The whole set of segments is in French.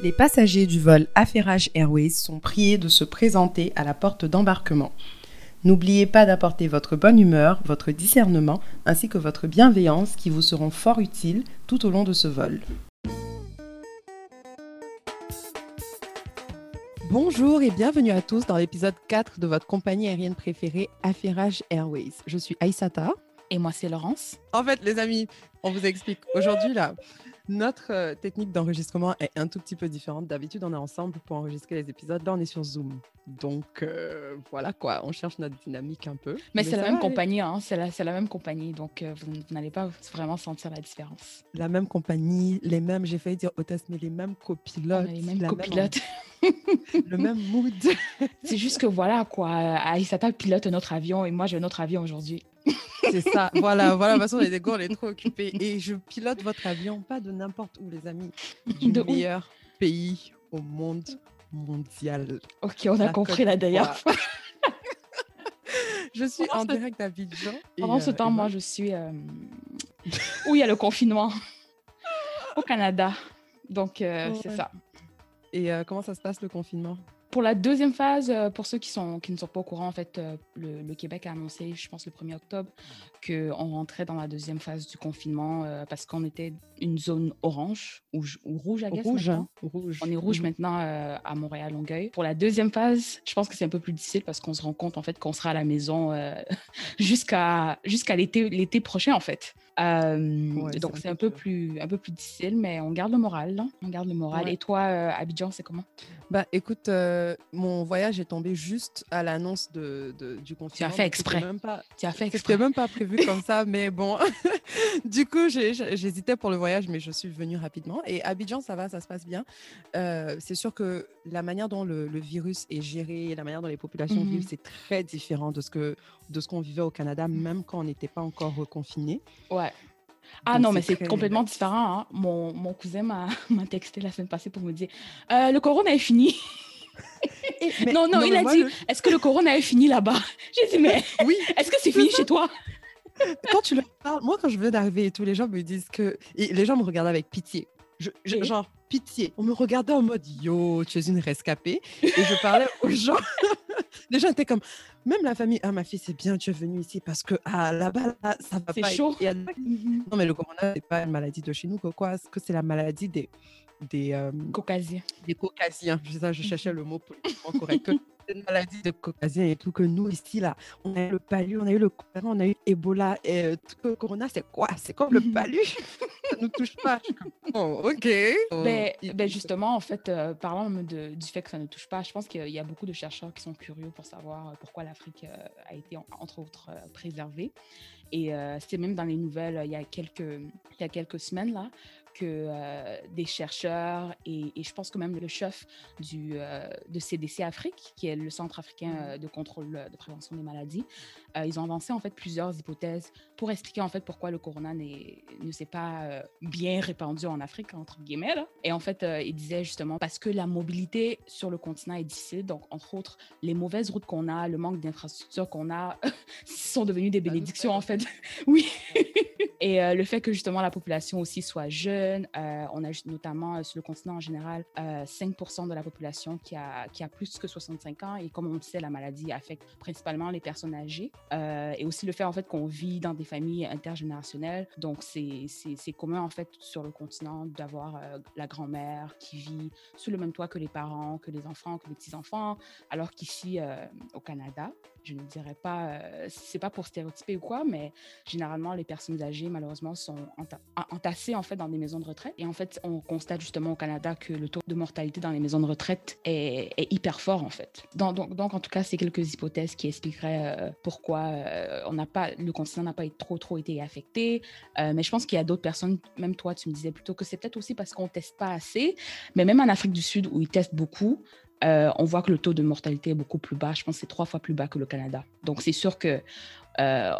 Les passagers du vol Affairage Airways sont priés de se présenter à la porte d'embarquement. N'oubliez pas d'apporter votre bonne humeur, votre discernement ainsi que votre bienveillance qui vous seront fort utiles tout au long de ce vol. Bonjour et bienvenue à tous dans l'épisode 4 de votre compagnie aérienne préférée Affairage Airways. Je suis Aïsata. Et moi, c'est Laurence. En fait, les amis, on vous explique. Aujourd'hui, là, notre euh, technique d'enregistrement est un tout petit peu différente. D'habitude, on est ensemble pour enregistrer les épisodes. Là, on est sur Zoom. Donc, euh, voilà quoi, on cherche notre dynamique un peu. Mais, c'est la même compagnie, hein. c'est la, la, même compagnie. Donc, euh, vous, n'allez pas vraiment sentir la différence. La même compagnie, les mêmes, j'ai failli dire hôtesse, mais les mêmes copilotes. les mêmes copilotes. le même mood. c'est juste que voilà quoi, Aïsata pilote notre avion et moi j'ai un autre avion aujourd'hui. C'est ça. Voilà, voilà. De toute façon, les gars, on est trop occupés. Et je pilote votre avion, pas de n'importe où, les amis. Du de meilleur pays au monde mondial. Ok, on a compris la dernière fois. je suis en direct d'Abidjan. Pendant ce euh, temps, moi, je suis euh, où il y a le confinement au Canada. Donc, euh, c'est ça. Et comment ça se passe le confinement? Pour la deuxième phase, euh, pour ceux qui, sont, qui ne sont pas au courant, en fait, euh, le, Québec a annoncé, je pense, le 1er octobre, qu'on rentrait dans la deuxième phase du confinement euh, parce qu'on était une zone orange ou, rouge, à rouge, hein, rouge. On est rouge mm. maintenant à Montréal-Longueuil. Pour la deuxième phase, je pense que c'est un peu plus difficile parce qu'on se rend compte, en fait, qu'on sera à la maison jusqu'à jusqu'à l'été prochain, en fait. Donc, c'est un, peu plus, un peu plus difficile, mais on garde le moral. On garde le moral. Et toi, Abidjan, c'est comment? Bah, écoute, euh, mon voyage est tombé juste à l'annonce de, du confinement. Tu as fait exprès. Même pas, tu as fait exprès. C'était même pas prévu comme ça, mais bon. du coup, j'hésitais pour le voyage, mais je suis venue rapidement. Et Abidjan, ça va, ça se passe bien. Euh, c'est sûr que la manière dont le, virus est géré, la manière dont les populations vivent, mhm. c'est très différent de ce que de ce qu'on vivait au Canada, même quand on n'était pas encore reconfiné. Ouais. Ah non, mais c'est complètement différent. Hein. Mon, mon, cousin m'a texté la semaine passée pour me dire euh, le corona est fini. non, non, il a dit est-ce que le corona est fini là-bas? J'ai dit mais oui. est-ce que c'est fini chez toi? Quand tu leur parles, moi quand je venais d'arriver tous les gens me disent que. les gens me regardent avec pitié. Je, genre, pitié. On me regardait en mode yo, tu es une rescapée. Et je parlais aux gens. les gens étaient comme, même la famille, ah ma fille, c'est bien, tu es venue ici parce que ah, là-bas, là, ça va pas. Chaud. Mhm. Non, mais le corona, c'est pas une maladie de chez nous, quoi. Est-ce que c'est la maladie des. Des euh, caucasiens. Des caucasiens. Je, ça, je cherchais le mot politiquement correct. une maladie de caucasien et tout, que nous, ici, là, on a eu le palu, on a eu le on a eu Ebola, et euh, tout, le corona, c'est quoi? C'est comme le palu, ça ne nous touche pas. oh, ok. Ben, ben, justement, en fait, euh, parlant de, du fait que ça ne touche pas, je pense qu'il y a beaucoup de chercheurs qui sont curieux pour savoir euh, pourquoi l'Afrique a été, entre autres, préservée. Et c'était même dans les nouvelles il y a quelques, il y a quelques semaines, là, que euh, des chercheurs et, je pense que même le chef du, euh, de CDC Afrique, qui est le Centre africain mmh. euh, de contrôle de prévention des maladies, ils ont avancé en fait plusieurs hypothèses pour expliquer en fait pourquoi le corona ne s'est pas bien répandu en Afrique, entre guillemets. Là. Et en fait, ils disaient justement parce que la mobilité sur le continent est difficile, donc entre autres, les mauvaises routes qu'on a, le manque d'infrastructures qu'on a, sont devenus des bénédictions en fait. oui. Et le fait que justement la population aussi soit jeune, euh, on a notamment euh, sur le continent en général 5% euh, de la population qui a, qui a plus que 65 ans. Et comme on le sait, la maladie affecte principalement les personnes âgées. et aussi le fait en fait qu'on vit dans des familles intergénérationnelles. Donc c'est commun en fait sur le continent d'avoir la grand-mère qui vit sous le même toit que les parents, que les enfants, que les petits-enfants. Alors qu'ici au Canada, je ne dirais pas, c'est pas pour stéréotyper ou quoi, mais généralement les personnes âgées malheureusement sont entassées en fait dans des maisons de retraite. Et en fait, on constate justement au Canada que le taux de mortalité dans les maisons de retraite est, hyper fort, en fait. Donc, en tout cas, c'est quelques hypothèses qui expliqueraient euh, pourquoi euh, on n'a pas, le continent n'a pas trop, trop été affecté. Euh, mais je pense qu'il y a d'autres personnes, même toi, tu me disais plutôt que c'est peut-être aussi parce qu'on teste pas assez. Mais même en Afrique du Sud, où ils testent beaucoup, on voit que le taux de mortalité est beaucoup plus bas. Je pense que c'est trois fois plus bas que le Canada. Donc, c'est sûr que euh,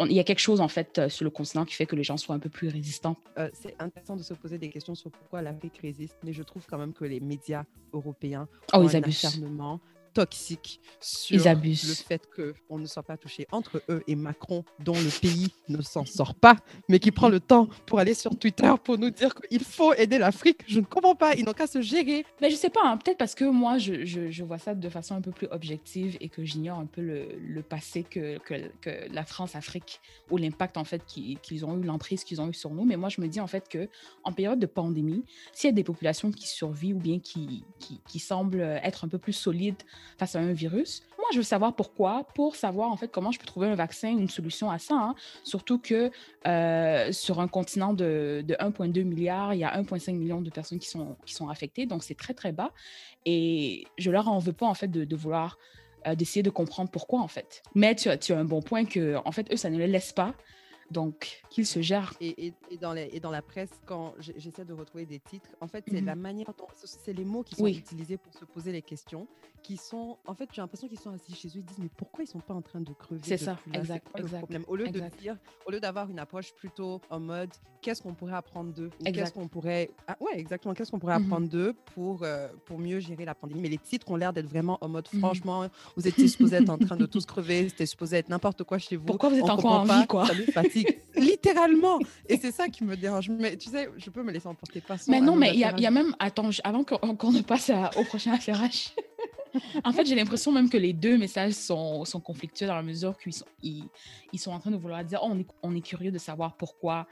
il y a quelque chose en fait euh, sur le continent qui fait que les gens soient un peu plus résistants. Euh, c'est intéressant de se poser des questions sur pourquoi l'Afrique résiste, mais je trouve quand même que les médias européens oh, ont un acharnement toxiques sur le fait qu'on ne soit pas touché entre eux et Macron, dont le pays ne s'en sort pas, mais qui prend le temps pour aller sur Twitter pour nous dire qu'il faut aider l'Afrique. Je ne comprends pas. Ils n'ont qu'à se gérer. Mais je sais pas. Hein, peut-être parce que moi, je, je, vois ça de façon un peu plus objective et que j'ignore un peu le, le passé que, que, que, la France-Afrique ou l'impact en fait qu'ils ont eu, l'emprise qu'ils ont eu sur nous. Mais moi, je me dis en fait que en période de pandémie, s'il y a des populations qui survivent ou bien qui, qui, qui semblent être un peu plus solides face à un virus, moi, je veux savoir pourquoi, pour savoir en fait comment je peux trouver un vaccin, une solution à ça. Hein. Surtout que euh, sur un continent de, de 1,2 milliard, il y a 1,5 million de personnes qui sont, qui sont affectées, donc c'est très très bas. Et je leur en veux pas en fait de, de vouloir euh, d'essayer de comprendre pourquoi en fait. Mais tu as, tu as un bon point que en fait eux ça ne les laisse pas donc, qu'il se gère. Et, dans les, et, dans la presse, quand j'essaie de retrouver des titres, en fait, c'est la mhm. manière dont. C'est les mots qui sont utilisés pour se poser les questions, qui sont. En fait, j'ai l'impression qu'ils sont assis chez eux, ils disent Mais pourquoi ils ne sont pas en train de crever C'est ça, exact. problème? Au lieu de dire, au lieu d'avoir une approche plutôt en mode Qu'est-ce qu'on pourrait apprendre d'eux? Qu'est-ce qu'on pourrait. Ah, ouais, exactement. Qu'est-ce qu'on pourrait mhm. apprendre d'eux pour, euh, pour mieux gérer la pandémie? Mais les titres ont l'air d'être vraiment en mode mhm. Franchement, vous étiez supposé être en train de tous crever, c'était supposé être n'importe quoi chez vous. Pourquoi vous êtes encore en vie, quoi? littéralement. Et c'est ça qui me dérange. Mais tu sais, je peux me laisser emporter pas Mais non, mais il y, a même. Attends, avant qu'on ne passe au prochain affairage. en fait, j'ai l'impression même que les deux messages sont, sont conflictueux dans la mesure qu'ils sont, ils, sont en train de vouloir dire oh, on, est, on est curieux de savoir pourquoi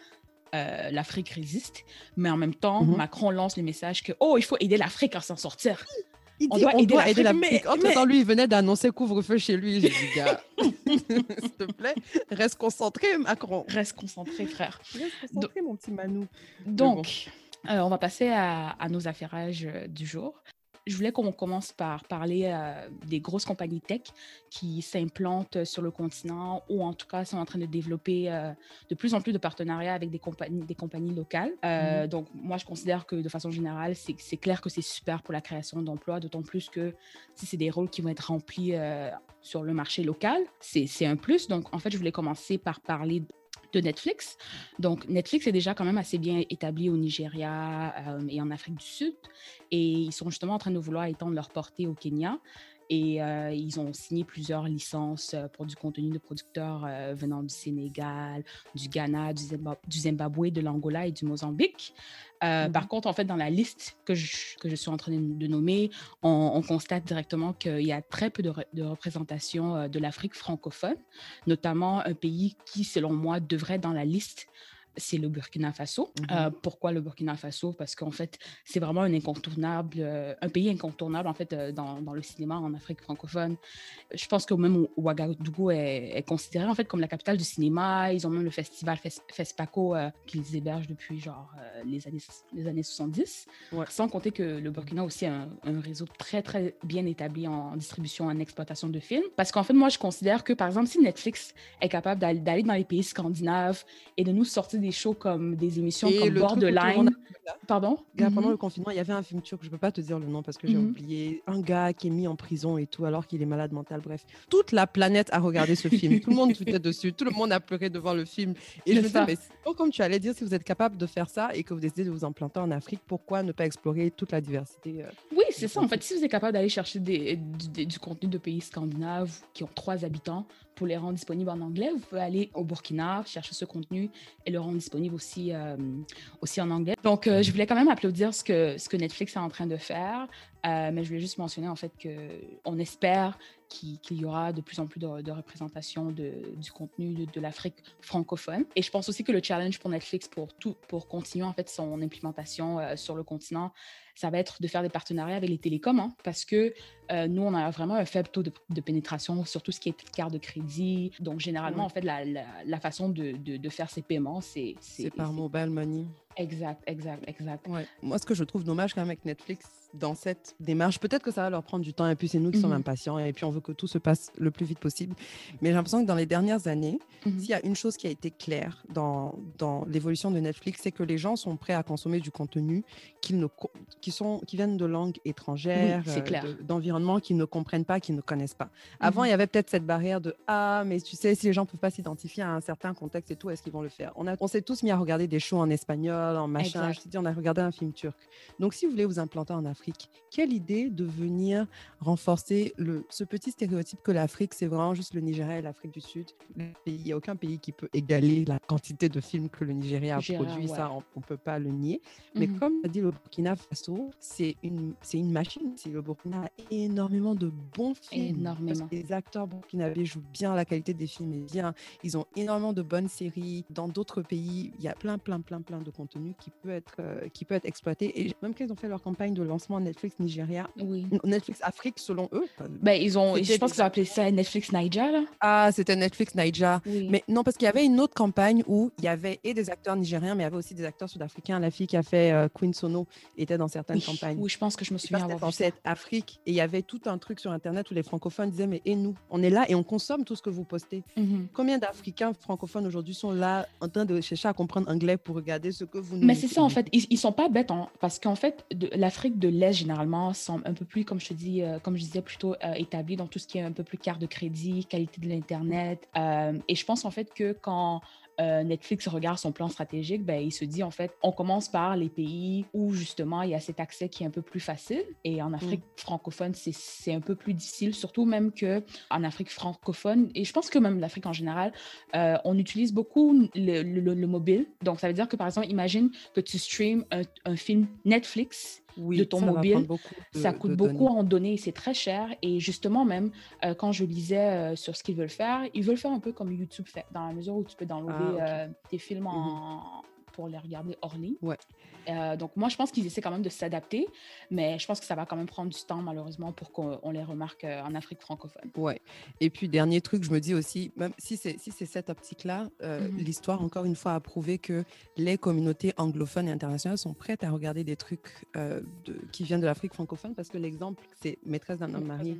euh, l'Afrique résiste, mais en même temps, mhm. Macron lance le message que oh, il faut aider l'Afrique à s'en sortir. Il on doit, aider, l'Afrique. Entre-temps, lui, il venait d'annoncer couvre-feu chez lui. J'ai dit, gars, s'il te plaît, reste concentré, Macron. Reste concentré, frère. Reste concentré, mon petit Manou. Donc, euh, on va passer à, à nos affairages euh, du jour je voulais qu'on commence par parler euh, des grosses compagnies tech qui s'implantent sur le continent ou en tout cas sont en train de développer euh, de plus en plus de partenariats avec des compagnies, des compagnies locales. Euh, mhm. Donc, moi, je considère que de façon générale, c'est clair que c'est super pour la création d'emplois, d'autant plus que si c'est des rôles qui vont être remplis sur le marché local, c'est un plus. Donc, en fait, je voulais commencer par parler de Netflix. Donc, Netflix est déjà quand même assez bien établi au Nigeria euh, et en Afrique du Sud. Et ils sont justement en train de vouloir étendre leur portée au Kenya. Et euh, ils ont signé plusieurs licences euh, pour du contenu de producteurs euh, venant du Sénégal, du Ghana, du, Zimbabwe, de l'Angola et du Mozambique. Par mhm. contre, en fait, dans la liste que je, que je suis en train de, nommer, on, constate directement qu'il y a très peu de, de représentation de l'Afrique francophone, notamment un pays qui, selon moi, devrait dans la liste c'est le Burkina Faso. Euh, pourquoi le Burkina Faso? Parce qu'en fait, c'est vraiment un incontournable, euh, un pays incontournable en fait euh, dans, dans, le cinéma en Afrique francophone. Je pense que même Ouagadougou est, est, considéré en fait comme la capitale du cinéma. Ils ont même le festival Fespaco qu'ils hébergent depuis genre les années les années 70. Sans compter que le Burkina aussi a un, un, réseau très très bien établi en distribution, en exploitation de films. Parce qu'en fait, moi, je considère que par exemple, si Netflix est capable d'aller dans les pays scandinaves et de nous sortir des shows comme des émissions comme Borderline. Pardon? Pendant mhm. le confinement, il y avait un film turc, je ne peux pas te dire le nom parce que j'ai mhm. oublié, un gars qui est mis en prison et tout alors qu'il est malade mental. Bref, toute la planète a regardé ce film. tout le monde tweetait dessus, tout le monde a pleuré devant le film. Et je me disais, mais comme tu allais dire, si vous êtes capable de faire ça et que vous décidez de vous implanter en Afrique, pourquoi ne pas explorer toute la diversité euh, Oui, c'est ça. En fait, si vous êtes capable d'aller chercher des, du contenu de pays scandinaves qui ont trois habitants, pour les rendre disponibles en anglais, vous pouvez aller au Burkina, chercher ce contenu et le rendre disponible aussi, euh, aussi en anglais. Donc, euh, je voulais quand même applaudir ce que, ce que Netflix est en train de faire, euh, mais je voulais juste mentionner en fait qu'on espère qu'il y aura de plus en plus de, représentation de, du contenu de, de l'Afrique francophone. Et je pense aussi que le challenge pour Netflix pour, tout, pour continuer en fait son implémentation sur le continent, ça va être de faire des partenariats avec les télécoms, hein, parce que euh, nous, on a vraiment un faible taux de, pénétration sur tout ce qui est carte de crédit. Donc, généralement, en fait, la, la, façon de, de, faire ces paiements, c'est... C'est par mobile money. Exact, exact, exact. Moi, ce que je trouve dommage quand même avec Netflix dans cette démarche, peut-être que ça va leur prendre du temps et puis c'est nous qui sommes mhm. impatients et puis on veut que tout se passe le plus vite possible. Mais j'ai l'impression que dans les dernières années, mhm. s'il y a une chose qui a été claire dans, dans l'évolution de Netflix, c'est que les gens sont prêts à consommer du contenu qu'ils ne, qui, sont, qui viennent de langues étrangères, euh, d'environnements qu'ils ne comprennent pas, qu'ils ne connaissent pas. Avant, mhm. il y avait peut-être cette barrière de Ah, mais tu sais, si les gens ne peuvent pas s'identifier à un certain contexte et tout, est-ce qu'ils vont le faire? On, a, on s'est tous mis à regarder des shows en espagnol en machin. Je te dis, on a regardé un film turc. Donc, si vous voulez vous implanter en Afrique, quelle idée de venir renforcer le, ce petit stéréotype que l'Afrique, c'est vraiment juste le Nigeria et l'Afrique du Sud? Il n'y a aucun pays qui peut égaler la quantité de films que le Nigeria a produit, ça, on ne peut pas le nier. Mais mmh comme a dit le Burkina Faso, c'est une, une machine. Le Burkina a énormément de bons films. Énormément. les acteurs burkinabés jouent bien, la qualité des films est bien. Ils ont énormément de bonnes séries. Dans d'autres pays, il y a plein, plein, plein, plein de contenu qui peut être, euh, qui peut être exploité. Et même quand ils ont fait leur campagne de lancement Netflix Nigeria, oui. Netflix Afrique selon eux. Ben, ils ont, je pense qu'ils ont appelé ça Netflix Nigeria. Là. Ah, c'était Netflix Nigeria. Mais non, parce qu'il y avait une autre campagne où il y avait et des acteurs nigériens, mais il y avait aussi des acteurs sud-africains. La fille qui a fait euh, Queen Sono était dans certaines campagnes. Oui, je pense que je me souviens avoir vu ça. Afrique. Et il y avait tout un truc sur Internet où les francophones disaient, mais et nous, on est là et on consomme tout ce que vous postez. Mhm. Combien d'Africains francophones aujourd'hui sont là en train de chercher à comprendre anglais pour regarder ce que vous Mais c'est ça, en fait. Ils, ils sont pas bêtes, hein, parce qu'en fait, l'Afrique de l'Est, généralement, semble un peu plus, comme je te dis, euh, comme je disais, plutôt euh, établie dans tout ce qui est un peu plus carte de crédit, qualité de l'Internet. Euh, et je pense, en fait, que quand euh, Netflix regarde son plan stratégique, ben, il se dit en fait, on commence par les pays où justement il y a cet accès qui est un peu plus facile. Et en Afrique mm. francophone, c'est un peu plus difficile, surtout même qu'en Afrique francophone, et je pense que même l'Afrique en général, euh, on utilise beaucoup le, mobile. Donc ça veut dire que par exemple, imagine que tu streams un film Netflix de ton mobile. ça coûte beaucoup en données, c'est très cher. Et justement, même euh, quand je lisais euh, sur ce qu'ils veulent faire, ils veulent faire un peu comme YouTube fait, dans la mesure où tu peux downloader ah, euh, tes films mmh en, pour les regarder hors ligne. Ouais. Euh, donc, moi, je pense qu'ils essaient quand même de s'adapter, mais je pense que ça va quand même prendre du temps, malheureusement, pour qu'on les remarque euh, en Afrique francophone. Ouais. Et puis, dernier truc, je me dis aussi, même si c'est si cette optique-là, euh, mhm. l'histoire, encore une fois, a prouvé que les communautés anglophones et internationales sont prêtes à regarder des trucs de, qui viennent de l'Afrique francophone, parce que l'exemple, c'est Maîtresse d'un homme marié.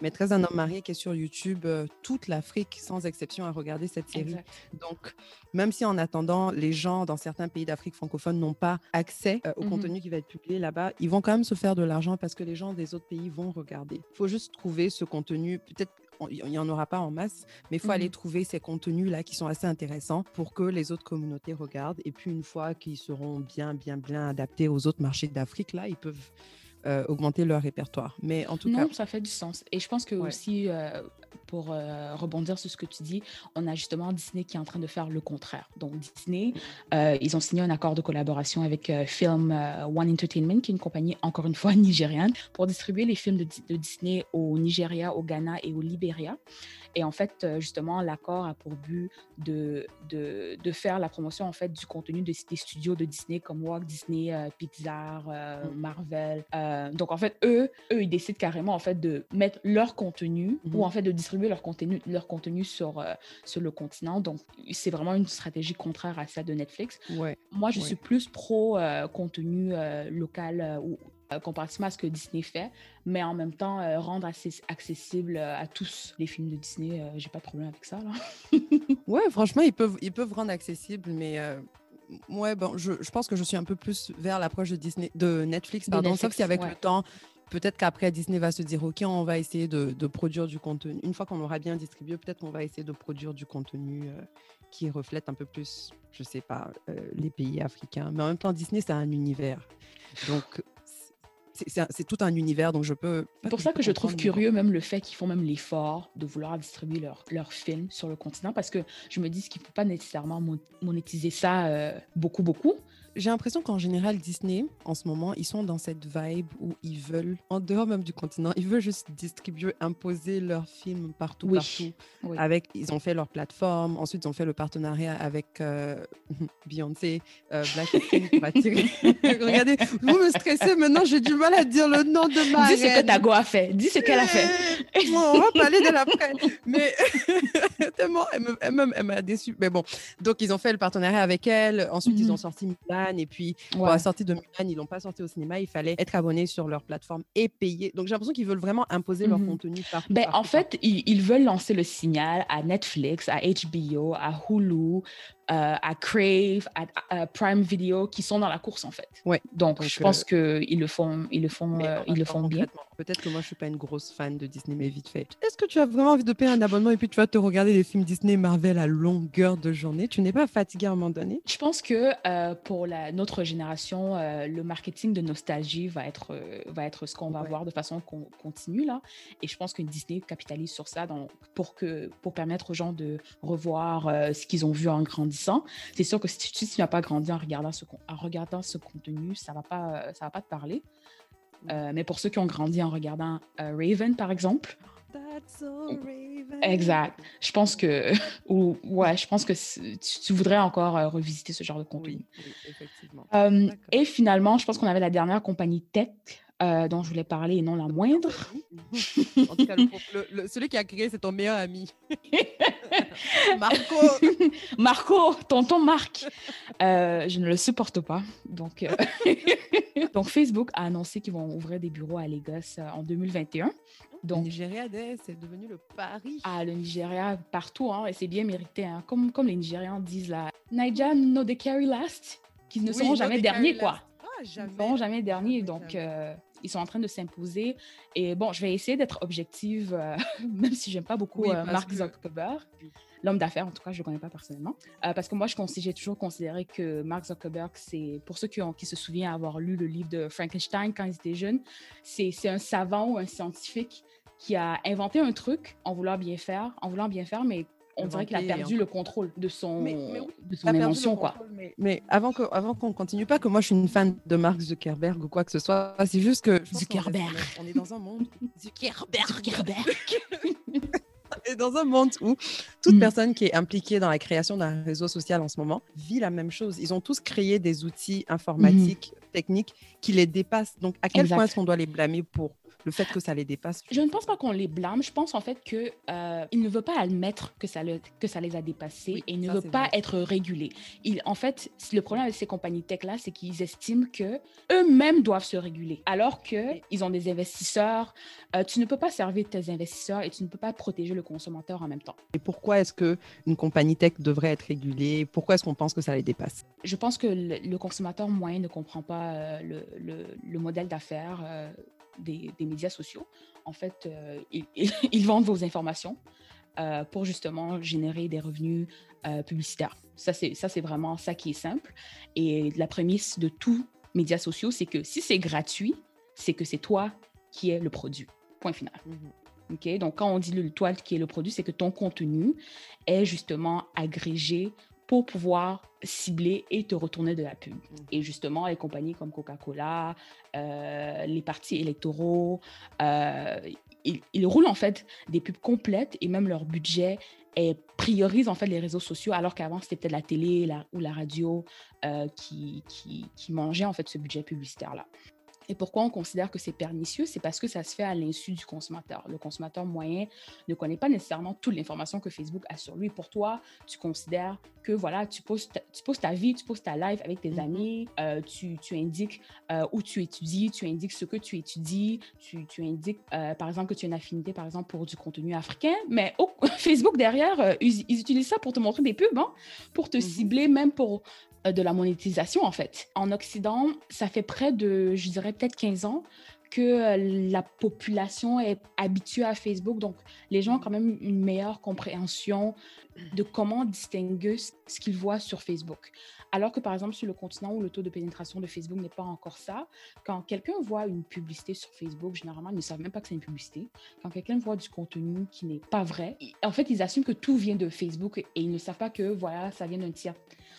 Maîtresse d'un homme marié qui est sur YouTube, toute l'Afrique, sans exception, a regardé cette série. Donc, même si en attendant, les gens dans certains pays d'Afrique francophone n'ont pas accès euh, au mmh contenu qui va être publié là-bas, ils vont quand même se faire de l'argent parce que les gens des autres pays vont regarder. Il faut juste trouver ce contenu, peut-être il n'y en aura pas en masse, mais il faut aller mmh trouver ces contenus-là qui sont assez intéressants pour que les autres communautés regardent. Et puis, une fois qu'ils seront bien, bien, bien adaptés aux autres marchés d'Afrique, là, ils peuvent euh, augmenter leur répertoire. Mais en tout non, cas. ça fait du sens. Et je pense que aussi, euh, pour euh, rebondir sur ce que tu dis, on a justement Disney qui est en train de faire le contraire. Donc, Disney, ils ont signé un accord de collaboration avec Film One Entertainment, qui est une compagnie, encore une fois, nigériane, pour distribuer les films de, de Disney au Nigeria, au Ghana et au Libéria. Et en fait, euh, justement, l'accord a pour but de, de, de, faire la promotion en fait du contenu de, des studios de Disney comme Walt Disney, euh, Pixar, euh, mm. Marvel. donc en fait, eux, eux, ils décident carrément en fait de mettre leur contenu ou mm-hmm. en fait de distribuer leur contenu, leur contenu sur, sur le continent. Donc c'est vraiment une stratégie contraire à celle de Netflix. Ouais. Moi, je suis plus pro contenu local ou euh, comparativement à ce que Disney fait, mais en même temps euh, rendre assez accessible euh, à tous les films de Disney. J'ai pas de problème avec ça. Là. ouais, franchement, ils peuvent, ils peuvent rendre accessible, mais ouais, bon, je, je, pense que je suis un peu plus vers l'approche de Disney, de Netflix, pardon, Netflix, sauf qu'avec le temps, peut-être qu'après Disney va se dire ok on va essayer de, de produire du contenu. Une fois qu'on aura bien distribué peut-être qu'on va essayer de produire du contenu qui reflète un peu plus je sais pas les pays africains. Mais en même temps Disney c'est un univers. Donc c'est tout un univers, donc je peux. C'est pour ça que je trouve curieux même le fait qu'ils font même l'effort de vouloir distribuer leurs leur films sur le continent, parce que je me dis qu'il ne faut pas nécessairement monétiser ça euh, beaucoup, beaucoup j'ai l'impression qu'en général, Disney, en ce moment, ils sont dans cette vibe où ils veulent, en dehors même du continent, ils veulent juste distribuer, imposer leurs films partout, partout. Avec, ils ont fait leur plateforme, ensuite ils ont fait le partenariat avec euh, Beyoncé, euh, Blackpink Regardez, vous me stressez maintenant, j'ai du mal à dire le nom de ma Dis ce que Dago a fait, dis ce qu'elle a fait. bon, on va parler de l'après. Mais tellement, elle m'a déçue. Mais bon, donc ils ont fait le partenariat avec elle, ensuite ils mhm. ont sorti Mulan et puis pour la sortie de Mulan, ils l'ont pas sorti au cinéma. Il fallait être abonné sur leur plateforme et payer. Donc j'ai l'impression qu'ils veulent vraiment imposer leur mmh contenu partout. Ben, en fait, ils, veulent lancer le signal à Netflix, à HBO, à Hulu, euh, à Crave, à, Prime Video, qui sont dans la course en fait. Ouais. Donc, je pense euh, qu'ils le font, ils le font, euh, ils le font bien. Peut-être que moi, je suis pas une grosse fan de Disney, mais vite fait. Est-ce que tu as vraiment envie de payer un abonnement et puis tu vas te regarder des films Disney Marvel à longueur de journée? Tu n'es pas fatigué à un moment donné? Je pense que euh, pour la, notre génération, euh, le marketing de nostalgie va être, euh, va être ce qu'on va voir de façon continue là. Et je pense que Disney capitalise sur ça pour, que, pour permettre aux gens de revoir ce qu'ils ont vu en grandissant. C'est sûr que si, tu n'as pas grandi en regardant ce, en regardant ce contenu, ça va pas, ça va pas te parler. Euh, mais pour ceux qui ont grandi en regardant euh, Raven, par exemple. Exact. Je pense que, ou, ouais, je pense que tu, voudrais encore euh, revisiter ce genre de contenu. Oui, effectivement. et finalement, je pense qu'on avait la dernière compagnie tech dont je voulais parler et non la moindre. en tout cas, celui qui a créé, c'est ton meilleur ami. Marco. Marco, tonton Marc. je ne le supporte pas. Donc, donc, Facebook a annoncé qu'ils vont ouvrir des bureaux à Lagos euh, en 2021. Donc, le Nigeria, c'est devenu le Paris. Ah, le Nigeria, partout, hein, et c'est bien mérité. Hein. Comme, comme les Nigérians disent là, Nigeria no they carry last, qu'ils ne seront jamais derniers, quoi. Ah, jamais. Ils ne seront jamais derniers, donc euh, ils sont en train de s'imposer. Et bon, je vais essayer d'être objective, euh, même si j'aime pas beaucoup Mark Zuckerberg l'homme d'affaires, en tout cas, je ne le connais pas personnellement. Euh, parce que moi, j'ai toujours considéré que Mark Zuckerberg, c'est, pour ceux qui, ont, qui se souviennent avoir lu le livre de Frankenstein quand ils étaient jeunes, c'est un savant ou un scientifique qui a inventé un truc en voulant bien faire, en voulant bien faire, mais on dirait qu'il a perdu le contrôle de son, de son invention. Quoi. mais, avant qu'on avant qu'on continue, pas que moi je suis une fan de Mark Zuckerberg ou quoi que ce soit, c'est juste que. Zuckerberg. On est, dans un monde. Zuckerberg. Zuckerberg. Et dans un monde où toute mm. personne qui est impliquée dans la création d'un réseau social en ce moment vit la même chose. Ils ont tous créé des outils informatiques, mm. techniques qui les dépassent. Donc, à quel point est-ce qu'on doit les blâmer pour le fait que ça les dépasse Je ne pense pas qu'on les blâme. Je pense en fait qu'ils euh, ne veulent pas admettre que ça, le, que ça les a dépassés et ne veulent pas être régulés. Il, en fait, le problème avec ces compagnies tech-là, c'est qu'ils estiment que eux-mêmes doivent se réguler, alors qu'ils ont des investisseurs. Euh, tu ne peux pas servir tes investisseurs et tu ne peux pas protéger le consommateur en même temps. Et pourquoi est-ce qu'une compagnie tech devrait être régulée? Pourquoi est-ce qu'on pense que ça les dépasse? Je pense que le, consommateur moyen ne comprend pas euh, le, le, le, modèle d'affaires des, médias sociaux. En fait, euh, ils, vendent vos informations euh, pour justement générer des revenus euh, publicitaires. Ça, c'est vraiment ça qui est simple. Et la prémisse de tous médias sociaux, c'est que si c'est gratuit, c'est que c'est toi qui es le produit. Point final. OK? Donc, quand on dit le toi qui est le produit, c'est que ton contenu est justement agrégé pour pouvoir cibler et te retourner de la pub. Mmh. Et justement, les compagnies comme Coca-Cola, euh, les partis électoraux, euh, ils, roulent en fait des pubs complètes et même leur budget et priorise en fait les réseaux sociaux alors qu'avant c'était peut-être la télé ou la radio euh, qui, qui, qui mangeait en fait ce budget publicitaire là. Et pourquoi on considère que c'est pernicieux? C'est parce que ça se fait à l'insu du consommateur. Le consommateur moyen ne connaît pas nécessairement toute l'information que Facebook a sur lui. Pour toi, tu considères que voilà, tu poses ta, tu poses ta vie, tu poses ta life avec tes mm-hmm. amis, euh, tu, tu, indiques euh, où tu étudies, tu indiques ce que tu étudies, tu, tu indiques euh, par exemple que tu as une affinité par exemple pour du contenu africain, mais Facebook derrière, ils, utilisent ça pour te montrer des pubs, hein, pour te mm-hmm. cibler, même pour de la monétisation, en fait. En Occident, ça fait près de, je dirais peut-être 15 ans que euh, la population est habituée à Facebook. Donc, les gens ont quand même une meilleure compréhension de comment distinguer ce qu'ils voient sur Facebook. Alors que, par exemple, sur le continent où le taux de pénétration de Facebook n'est pas encore ça, quand quelqu'un voit une publicité sur Facebook, généralement, ils ne savent même pas que c'est une publicité. Quand quelqu'un voit du contenu qui n'est pas vrai, en fait, ils assument que tout vient de Facebook et ils ne savent pas que, voilà, ça vient d'un tiers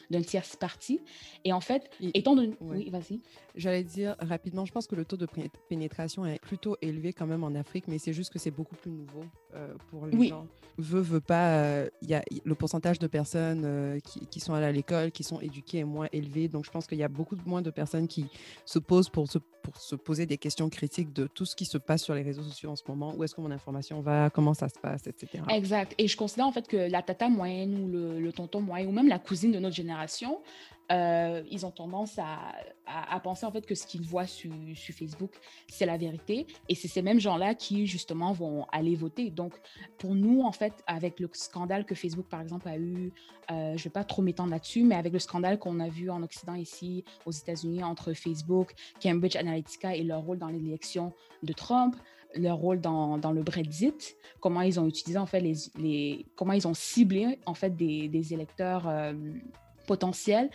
d'un tierce partie. Et en fait, étant donné... Oui, vas-y. J'allais dire rapidement, je pense que le taux de pénétration est plutôt élevé quand même en Afrique, mais c'est juste que c'est beaucoup plus nouveau euh, pour les gens. Veut, veut pas, euh, y a le pourcentage de personnes euh, qui, qui, sont à l'école, qui sont éduquées est moins élevé. Donc, je pense qu'il y a beaucoup moins de personnes qui se posent pour se, pour se poser des questions critiques de tout ce qui se passe sur les réseaux sociaux en ce moment. Où est-ce que mon information va, comment ça se passe, etc. Exact. Et je considère en fait que la tata moyenne ou le, le tonton moyen ou même la cousine de notre génération euh, ils ont tendance à, penser en fait que ce qu'ils voient sur, Facebook, c'est la vérité. Et c'est ces mêmes gens-là qui justement vont aller voter. Donc pour nous, en fait, avec le scandale que Facebook, par exemple, a eu, euh, je ne vais pas trop m'étendre là-dessus, mais avec le scandale qu'on a vu en Occident ici, aux États-Unis, entre Facebook, Cambridge Analytica, et leur rôle dans l'élection de Trump, leur rôle dans, le Brexit, comment ils ont utilisé en fait les, comment ils ont ciblé en fait des, des électeurs euh, potentiels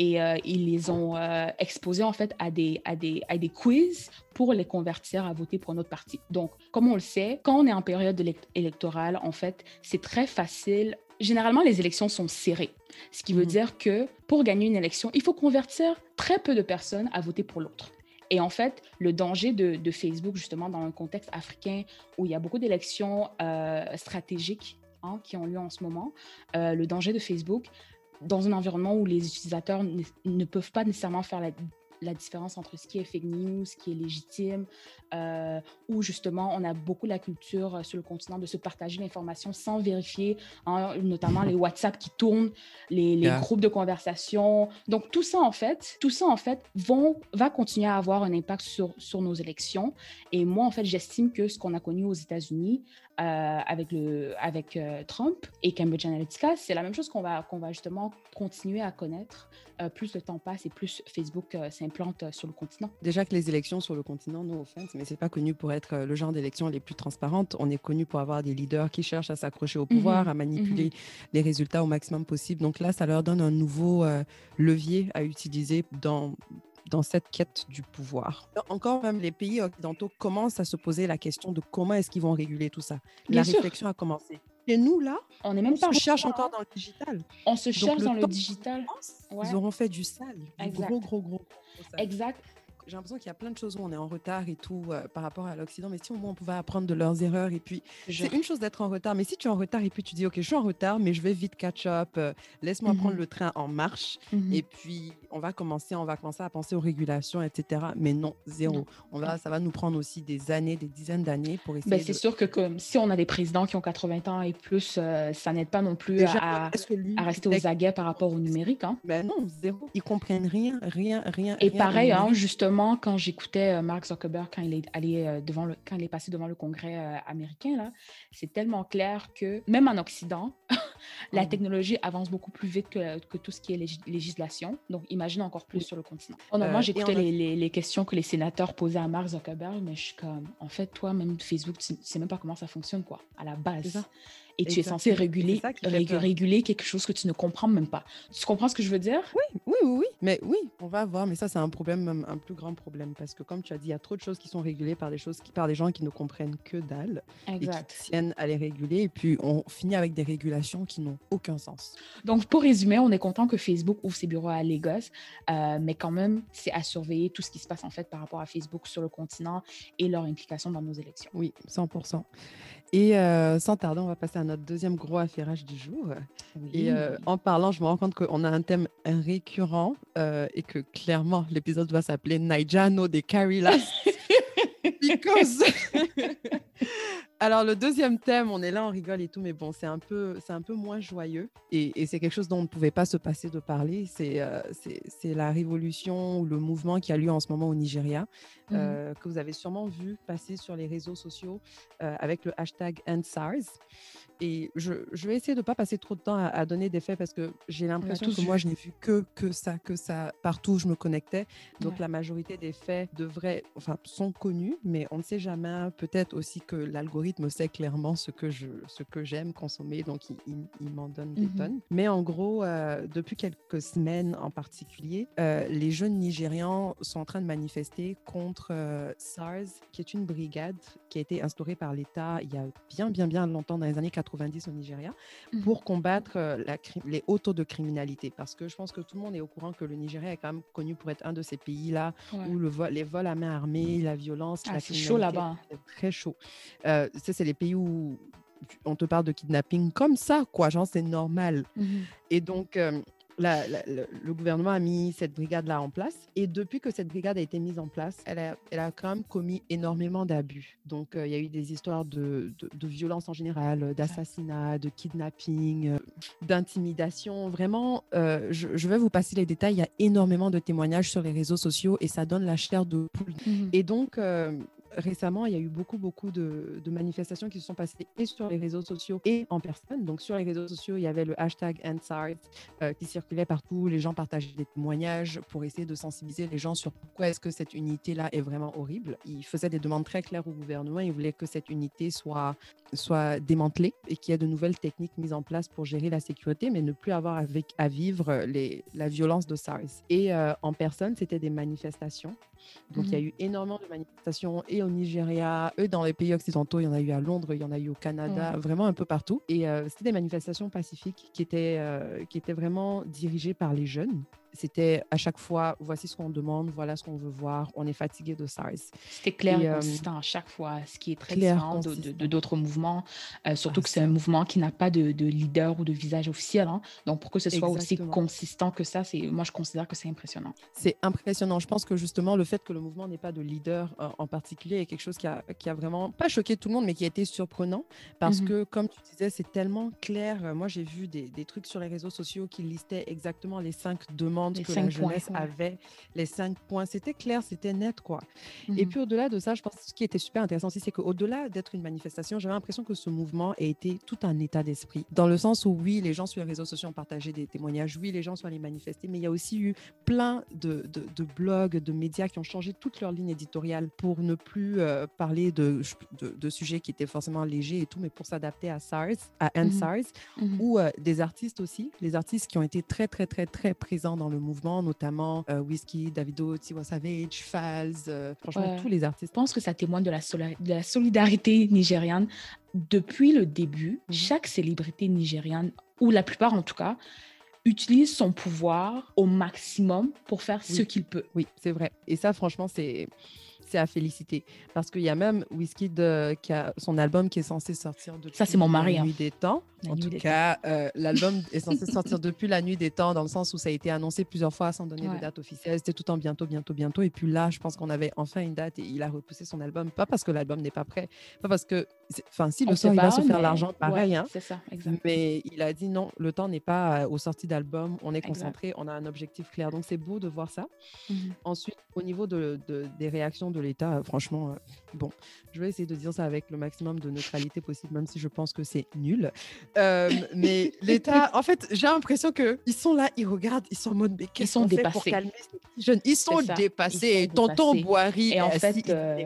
et euh, ils les ont euh, exposés en fait à des, à, des, à des quiz pour les convertir à voter pour notre parti. Donc, comme on le sait, quand on est en période électorale, en fait, c'est très facile. Généralement, les élections sont serrées, ce qui veut mmh. dire que pour gagner une élection, il faut convertir très peu de personnes à voter pour l'autre. Et en fait, le danger de, Facebook, justement, dans un contexte africain où il y a beaucoup d'élections euh, stratégiques hein, qui ont lieu en ce moment, le danger de Facebook, dans un environnement où les utilisateurs ne, peuvent pas nécessairement faire la, la différence entre ce qui est fake news, ce qui est légitime, euh, où justement on a beaucoup la culture euh, sur le continent de se partager l'information sans vérifier, hein, notamment les WhatsApp qui tournent, les, les groupes de conversation. Donc tout ça en fait, tout ça en fait vont, va continuer à avoir un impact sur, sur nos élections. Et moi en fait j'estime que ce qu'on a connu aux États-Unis euh, avec, le, avec Trump et Cambridge Analytica, c'est la même chose qu'on va, qu'on va justement continuer à connaître. plus le temps passe et plus Facebook s'implante sur le continent. Déjà que les élections sur le continent, no offense, mais c'est pas connu pour être euh, le genre d'élection les plus transparentes. On est connu pour avoir des leaders qui cherchent à s'accrocher au pouvoir, mmh à manipuler mmh les résultats au maximum possible. Donc là, ça leur donne un nouveau euh, levier à utiliser dans dans cette quête du pouvoir. Encore même, les pays occidentaux commencent à se poser la question de comment est-ce qu'ils vont réguler tout ça. la réflexion a commencé. Et nous, là, on est même on se cherche encore dans le digital. On se cherche dans le digital. Ils auront fait du sale, du gros, gros, gros, gros Exact j'ai l'impression qu'il y a plein de choses où on est en retard et tout euh, par rapport à l'Occident, mais si au moins on pouvait apprendre de leurs erreurs et puis c'est une chose d'être en retard, mais si tu es en retard et puis tu dis ok je suis en retard mais je vais vite catch up, euh, laisse-moi prendre mmh le train en marche mmh et puis on va commencer, on va commencer à penser aux régulations etc. Mais non zéro, on va ça va nous prendre aussi des années, des dizaines d'années pour essayer. Ben, c'est sûr que comme si on a des présidents qui ont 80 ans et plus, euh, ça n'aide pas non plus à, à, rester aux aguets par rapport au numérique. Hein. Ben non zéro, ils comprennent rien, rien, rien. Et pareil hein, justement quand j'écoutais euh, Mark Zuckerberg quand il est allé euh, devant le, quand il est passé devant le Congrès euh, américain là, c'est tellement clair que même en Occident, la mmh. technologie avance beaucoup plus vite que, que, tout ce qui est législation. Donc, imagine encore plus sur le continent. Oh moi, j'écoutais les, les, questions que les sénateurs posaient à Mark Zuckerberg, mais je suis comme, en fait, toi, même Facebook, tu sais même pas comment ça fonctionne, quoi, à la base et tu es censé réguler, réguler quelque chose que tu ne comprends même pas. Tu comprends ce que je veux dire? Oui, oui, oui, oui. Mais oui, on va voir. Mais ça, c'est un problème, un plus grand problème. Parce que comme tu as dit, il y a trop de choses qui sont régulées par des choses qui, par des gens qui ne comprennent que dalle. Exact. Et qui tiennent à les réguler. Et puis, on finit avec des régulations qui n'ont aucun sens. Donc, pour résumer, on est content que Facebook ouvre ses bureaux à Lagos. Euh, mais quand même, c'est à surveiller tout ce qui se passe en fait par rapport à Facebook sur le continent et leur implication dans nos élections. Oui, 100%. Et euh, sans tarder, on va passer à notre deuxième gros affairage du jour. Et euh, en parlant, je me rends compte qu'on a un thème récurrent euh, et que clairement, l'épisode va s'appeler Naijano de Carrie Last. Because Alors, le deuxième thème, on est là, on rigole et tout, mais bon, c'est un peu, c'est un peu moins joyeux. Et, c'est quelque chose dont on ne pouvait pas se passer de parler. Euh, c'est, c'est, la révolution ou le mouvement qui a lieu en ce moment au Nigeria, mmh euh, que vous avez sûrement vu passer sur les réseaux sociaux euh, avec le hashtag EndSARS. Et je, vais essayer de ne pas passer trop de temps à, donner des faits parce que j'ai l'impression que moi, je n'ai vu que, que ça, que ça, partout où je me connectais. Donc, la majorité des faits devraient, enfin, sont connus, mais on ne sait jamais. Peut-être aussi que l'algorithme sait clairement ce que, je, ce que j'aime consommer, donc il, m'en donne des mmh tonnes. Mais en gros, euh, depuis quelques semaines en particulier, euh, les jeunes Nigérians sont en train de manifester contre euh, SARS, qui est une brigade qui a été instaurée par l'État il y a bien, bien, bien longtemps, dans les années 80 au Nigeria mmh. pour combattre la, les hauts taux de criminalité. Parce que je pense que tout le monde est au courant que le Nigeria est quand même connu pour être un de ces pays-là où le vol, les vols à main armée, la violence, ah, c'est chaud là-bas. Très chaud. Euh, c'est les pays où on te parle de kidnapping comme ça, quoi. Genre, c'est normal. Mmh Et donc, euh, le gouvernement a mis cette brigade-là en place. Et depuis que cette brigade a été mise en place, elle a, elle a quand même commis énormément d'abus. Donc, euh, il y a eu des histoires de, de, violence en général, d'assassinat, de kidnapping, euh, d'intimidation. Vraiment, euh, je, vais vous passer les détails. Il y a énormément de témoignages sur les réseaux sociaux et ça donne la chair de poule. Mmh et donc, récemment, il y a eu beaucoup, beaucoup de, manifestations qui se sont passées et sur les réseaux sociaux et en personne. Donc, sur les réseaux sociaux, il y avait le hashtag EndSARS euh, qui circulait partout. Les gens partageaient des témoignages pour essayer de sensibiliser les gens sur pourquoi est-ce que cette unité-là est vraiment horrible. Ils faisaient des demandes très claires au gouvernement. Ils voulaient que cette unité soit, soit démantelée et qu'il y ait de nouvelles techniques mises en place pour gérer la sécurité, mais ne plus avoir avec, à vivre les, la violence de SARS. Et euh, en personne, c'était des manifestations donc, il y a mmh eu énormément de manifestations et au Nigeria, et dans les pays occidentaux. Il y en a eu à Londres, il y en a eu au Canada, vraiment un peu partout. Et euh, c'était des manifestations pacifiques qui étaient, euh, qui étaient vraiment dirigées par les jeunes c'était à chaque fois, voici ce qu'on demande, voilà ce qu'on veut voir, on est fatigué de SARS. C'était clair et, euh, consistant à chaque fois, ce qui est très différent de d'autres mouvements, euh, surtout ah, que c'est un mouvement qui n'a pas de, de, leader ou de visage officiel. Hein. Donc, pour que ce soit aussi consistant que ça, moi, je considère que c'est impressionnant. C'est impressionnant. Je pense que justement, le fait que le mouvement n'ait pas de leader euh, en particulier est quelque chose qui a, qui a, vraiment, pas choqué tout le monde, mais qui a été surprenant parce mmh que, comme tu disais, c'est tellement clair. Moi, j'ai vu des, des trucs sur les réseaux sociaux qui listaient exactement les cinq demandes les que la jeunesse avait, les cinq points. C'était clair, c'était net, quoi. Et mmh puis au-delà de ça, je pense que ce qui était super intéressant aussi, c'est qu'au-delà d'être une manifestation, j'avais l'impression que ce mouvement a été tout un état d'esprit. Dans le sens où, oui, les gens sur les réseaux sociaux ont partagé des témoignages, oui, les gens sont allés manifester, mais il y a aussi eu plein de, de, blogs, de médias qui ont changé toute leur ligne éditoriale pour ne plus euh, parler de, de, sujets qui étaient forcément légers et tout, mais pour s'adapter à SARS, à End SARS, mmh ou euh, des artistes aussi, les artistes qui ont été très, très, très, très présents dans le mouvement, notamment euh, Whiskey, Davido, Tiwa Savage, Falz, euh, franchement, tous les artistes. Je pense que ça témoigne de la, de la solidarité nigériane. Depuis le début, mhm. chaque célébrité nigériane, ou la plupart en tout cas, utilise son pouvoir au maximum pour faire ce qu'il peut. Oui, c'est vrai. Et ça, franchement, c'est c'est à féliciter. Parce qu'il y a même Whiskey qui a son album qui est censé sortir depuis Ça, c'est mon mari, la nuit hein. des temps. en tout cas, euh, l'album est censé sortir depuis la nuit des temps, dans le sens où ça a été annoncé plusieurs fois sans donner de date officielle. C'était tout en bientôt, bientôt, bientôt. Et puis là, je pense qu'on avait enfin une date et il a repoussé son album. Pas parce que l'album n'est pas prêt, pas parce que. Enfin, si le sort, il va se faire l'argent, pareil. hein, c'est ça, Mais il a dit non, le temps n'est pas euh, aux sorties d'album. On est concentré, on a un objectif clair. Donc, c'est beau de voir ça. Mmh Ensuite, au niveau de, des réactions de l'État, euh, franchement, bon, je vais essayer de dire ça avec le maximum de neutralité possible, même si je pense que c'est nul. mais l'État, en fait, j'ai l'impression qu'ils sont là, ils regardent, ils sont en mode, mais qu'est-ce qu'on fait pour calmer ces jeunes? Ils sont dépassés. Tonton Boiri, et en fait, euh,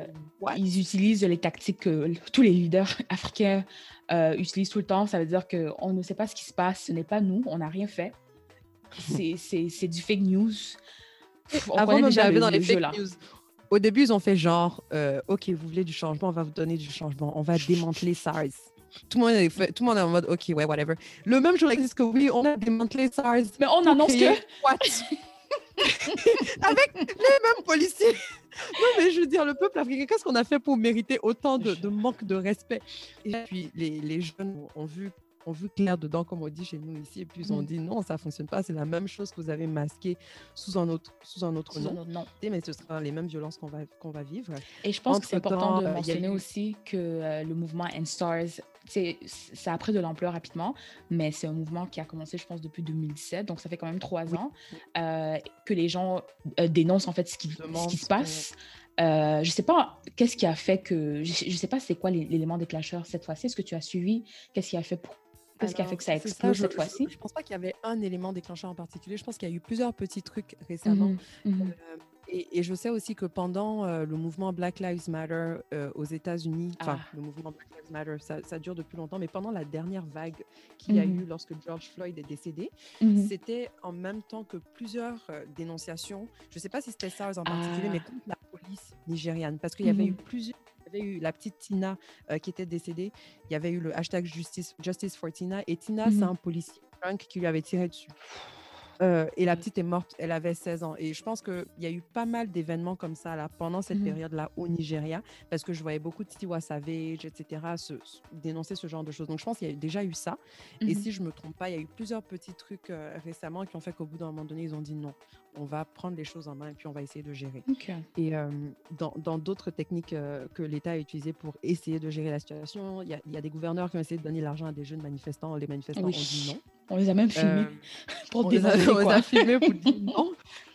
ils utilisent les tactiques que tous les leaders africains euh, utilisent tout le temps. Ça veut dire qu'on ne sait pas ce qui se passe, ce n'est pas nous, on n'a rien fait. C'est du fake news. On Avant déjà dans les fake news. Au début, ils ont fait genre, euh, OK, vous voulez du changement, on va vous donner du changement, on va démanteler SARS. Tout le, monde est fait, tout le monde est en mode, OK, ouais, whatever. Le même jour, ils que oui, on a démantelé SARS. Mais on annonce que. Avec les mêmes policiers. Non, mais je veux dire, le peuple africain, qu'est-ce qu'on a fait pour mériter autant de, manque de respect? Et puis, les jeunes ont vu on vu clair dedans, comme on dit chez nous ici, et puis ont mmh. dit non, ça fonctionne pas, c'est la même chose que vous avez masqué sous un autre, sous un autre nom. Mais ce sera les mêmes violences qu'on va, qu'on va vivre. Et je pense que c'est important de euh, mentionner aussi que euh, le mouvement End Stars, ça a pris de l'ampleur rapidement, mais c'est un mouvement qui a commencé, je pense, depuis 2017, donc ça fait quand même trois ans euh, que les gens dénoncent en fait ce qui, ce qui se passe. Euh, je ne sais pas qu'est-ce qui a fait que. Je ne sais pas c'est quoi l'élément déclencheur cette fois-ci. Est-ce que tu as suivi? Qu'est-ce qui a fait pour Qu'est-ce qui a fait que ça explose cette fois-ci Je ne pense pas qu'il y avait un élément déclencheur en particulier. Je pense qu'il y a eu plusieurs petits trucs récemment. Mmh mmh euh, et, je sais aussi que pendant euh, le mouvement Black Lives Matter euh, aux États-Unis, enfin, ah. le mouvement Black Lives Matter, ça, dure depuis longtemps, mais pendant la dernière vague qu'il y a mmh eu lorsque George Floyd est décédé, c'était en même temps que plusieurs dénonciations. Je ne sais pas si c'était ça en particulier, mais ah. contre la police nigériane, parce qu'il y avait eu plusieurs eu la petite Tina euh, qui était décédée. Il y avait eu le hashtag Justice, Justice for Tina. Et Tina, c'est mmh un policier qui lui avait tiré dessus. Euh, et la petite est morte, elle avait 16 ans. Et je pense qu'il y a eu pas mal d'événements comme ça là, pendant cette mmh période-là au Nigeria, parce que je voyais beaucoup de Tiwa Savage, etc., se, dénoncer ce genre de choses. Donc je pense qu'il y a déjà eu ça. Et mmh si je me trompe pas, il y a eu plusieurs petits trucs euh, récemment qui ont fait qu'au bout d'un moment donné, ils ont dit non, on va prendre les choses en main et puis on va essayer de gérer. Et dans d'autres techniques euh, que l'État a utilisées pour essayer de gérer la situation, il y, a des gouverneurs qui ont essayé de donner l'argent à des jeunes manifestants. Les manifestants ont dit non. On les a même filmés pour a, on les a filmés pour dire non.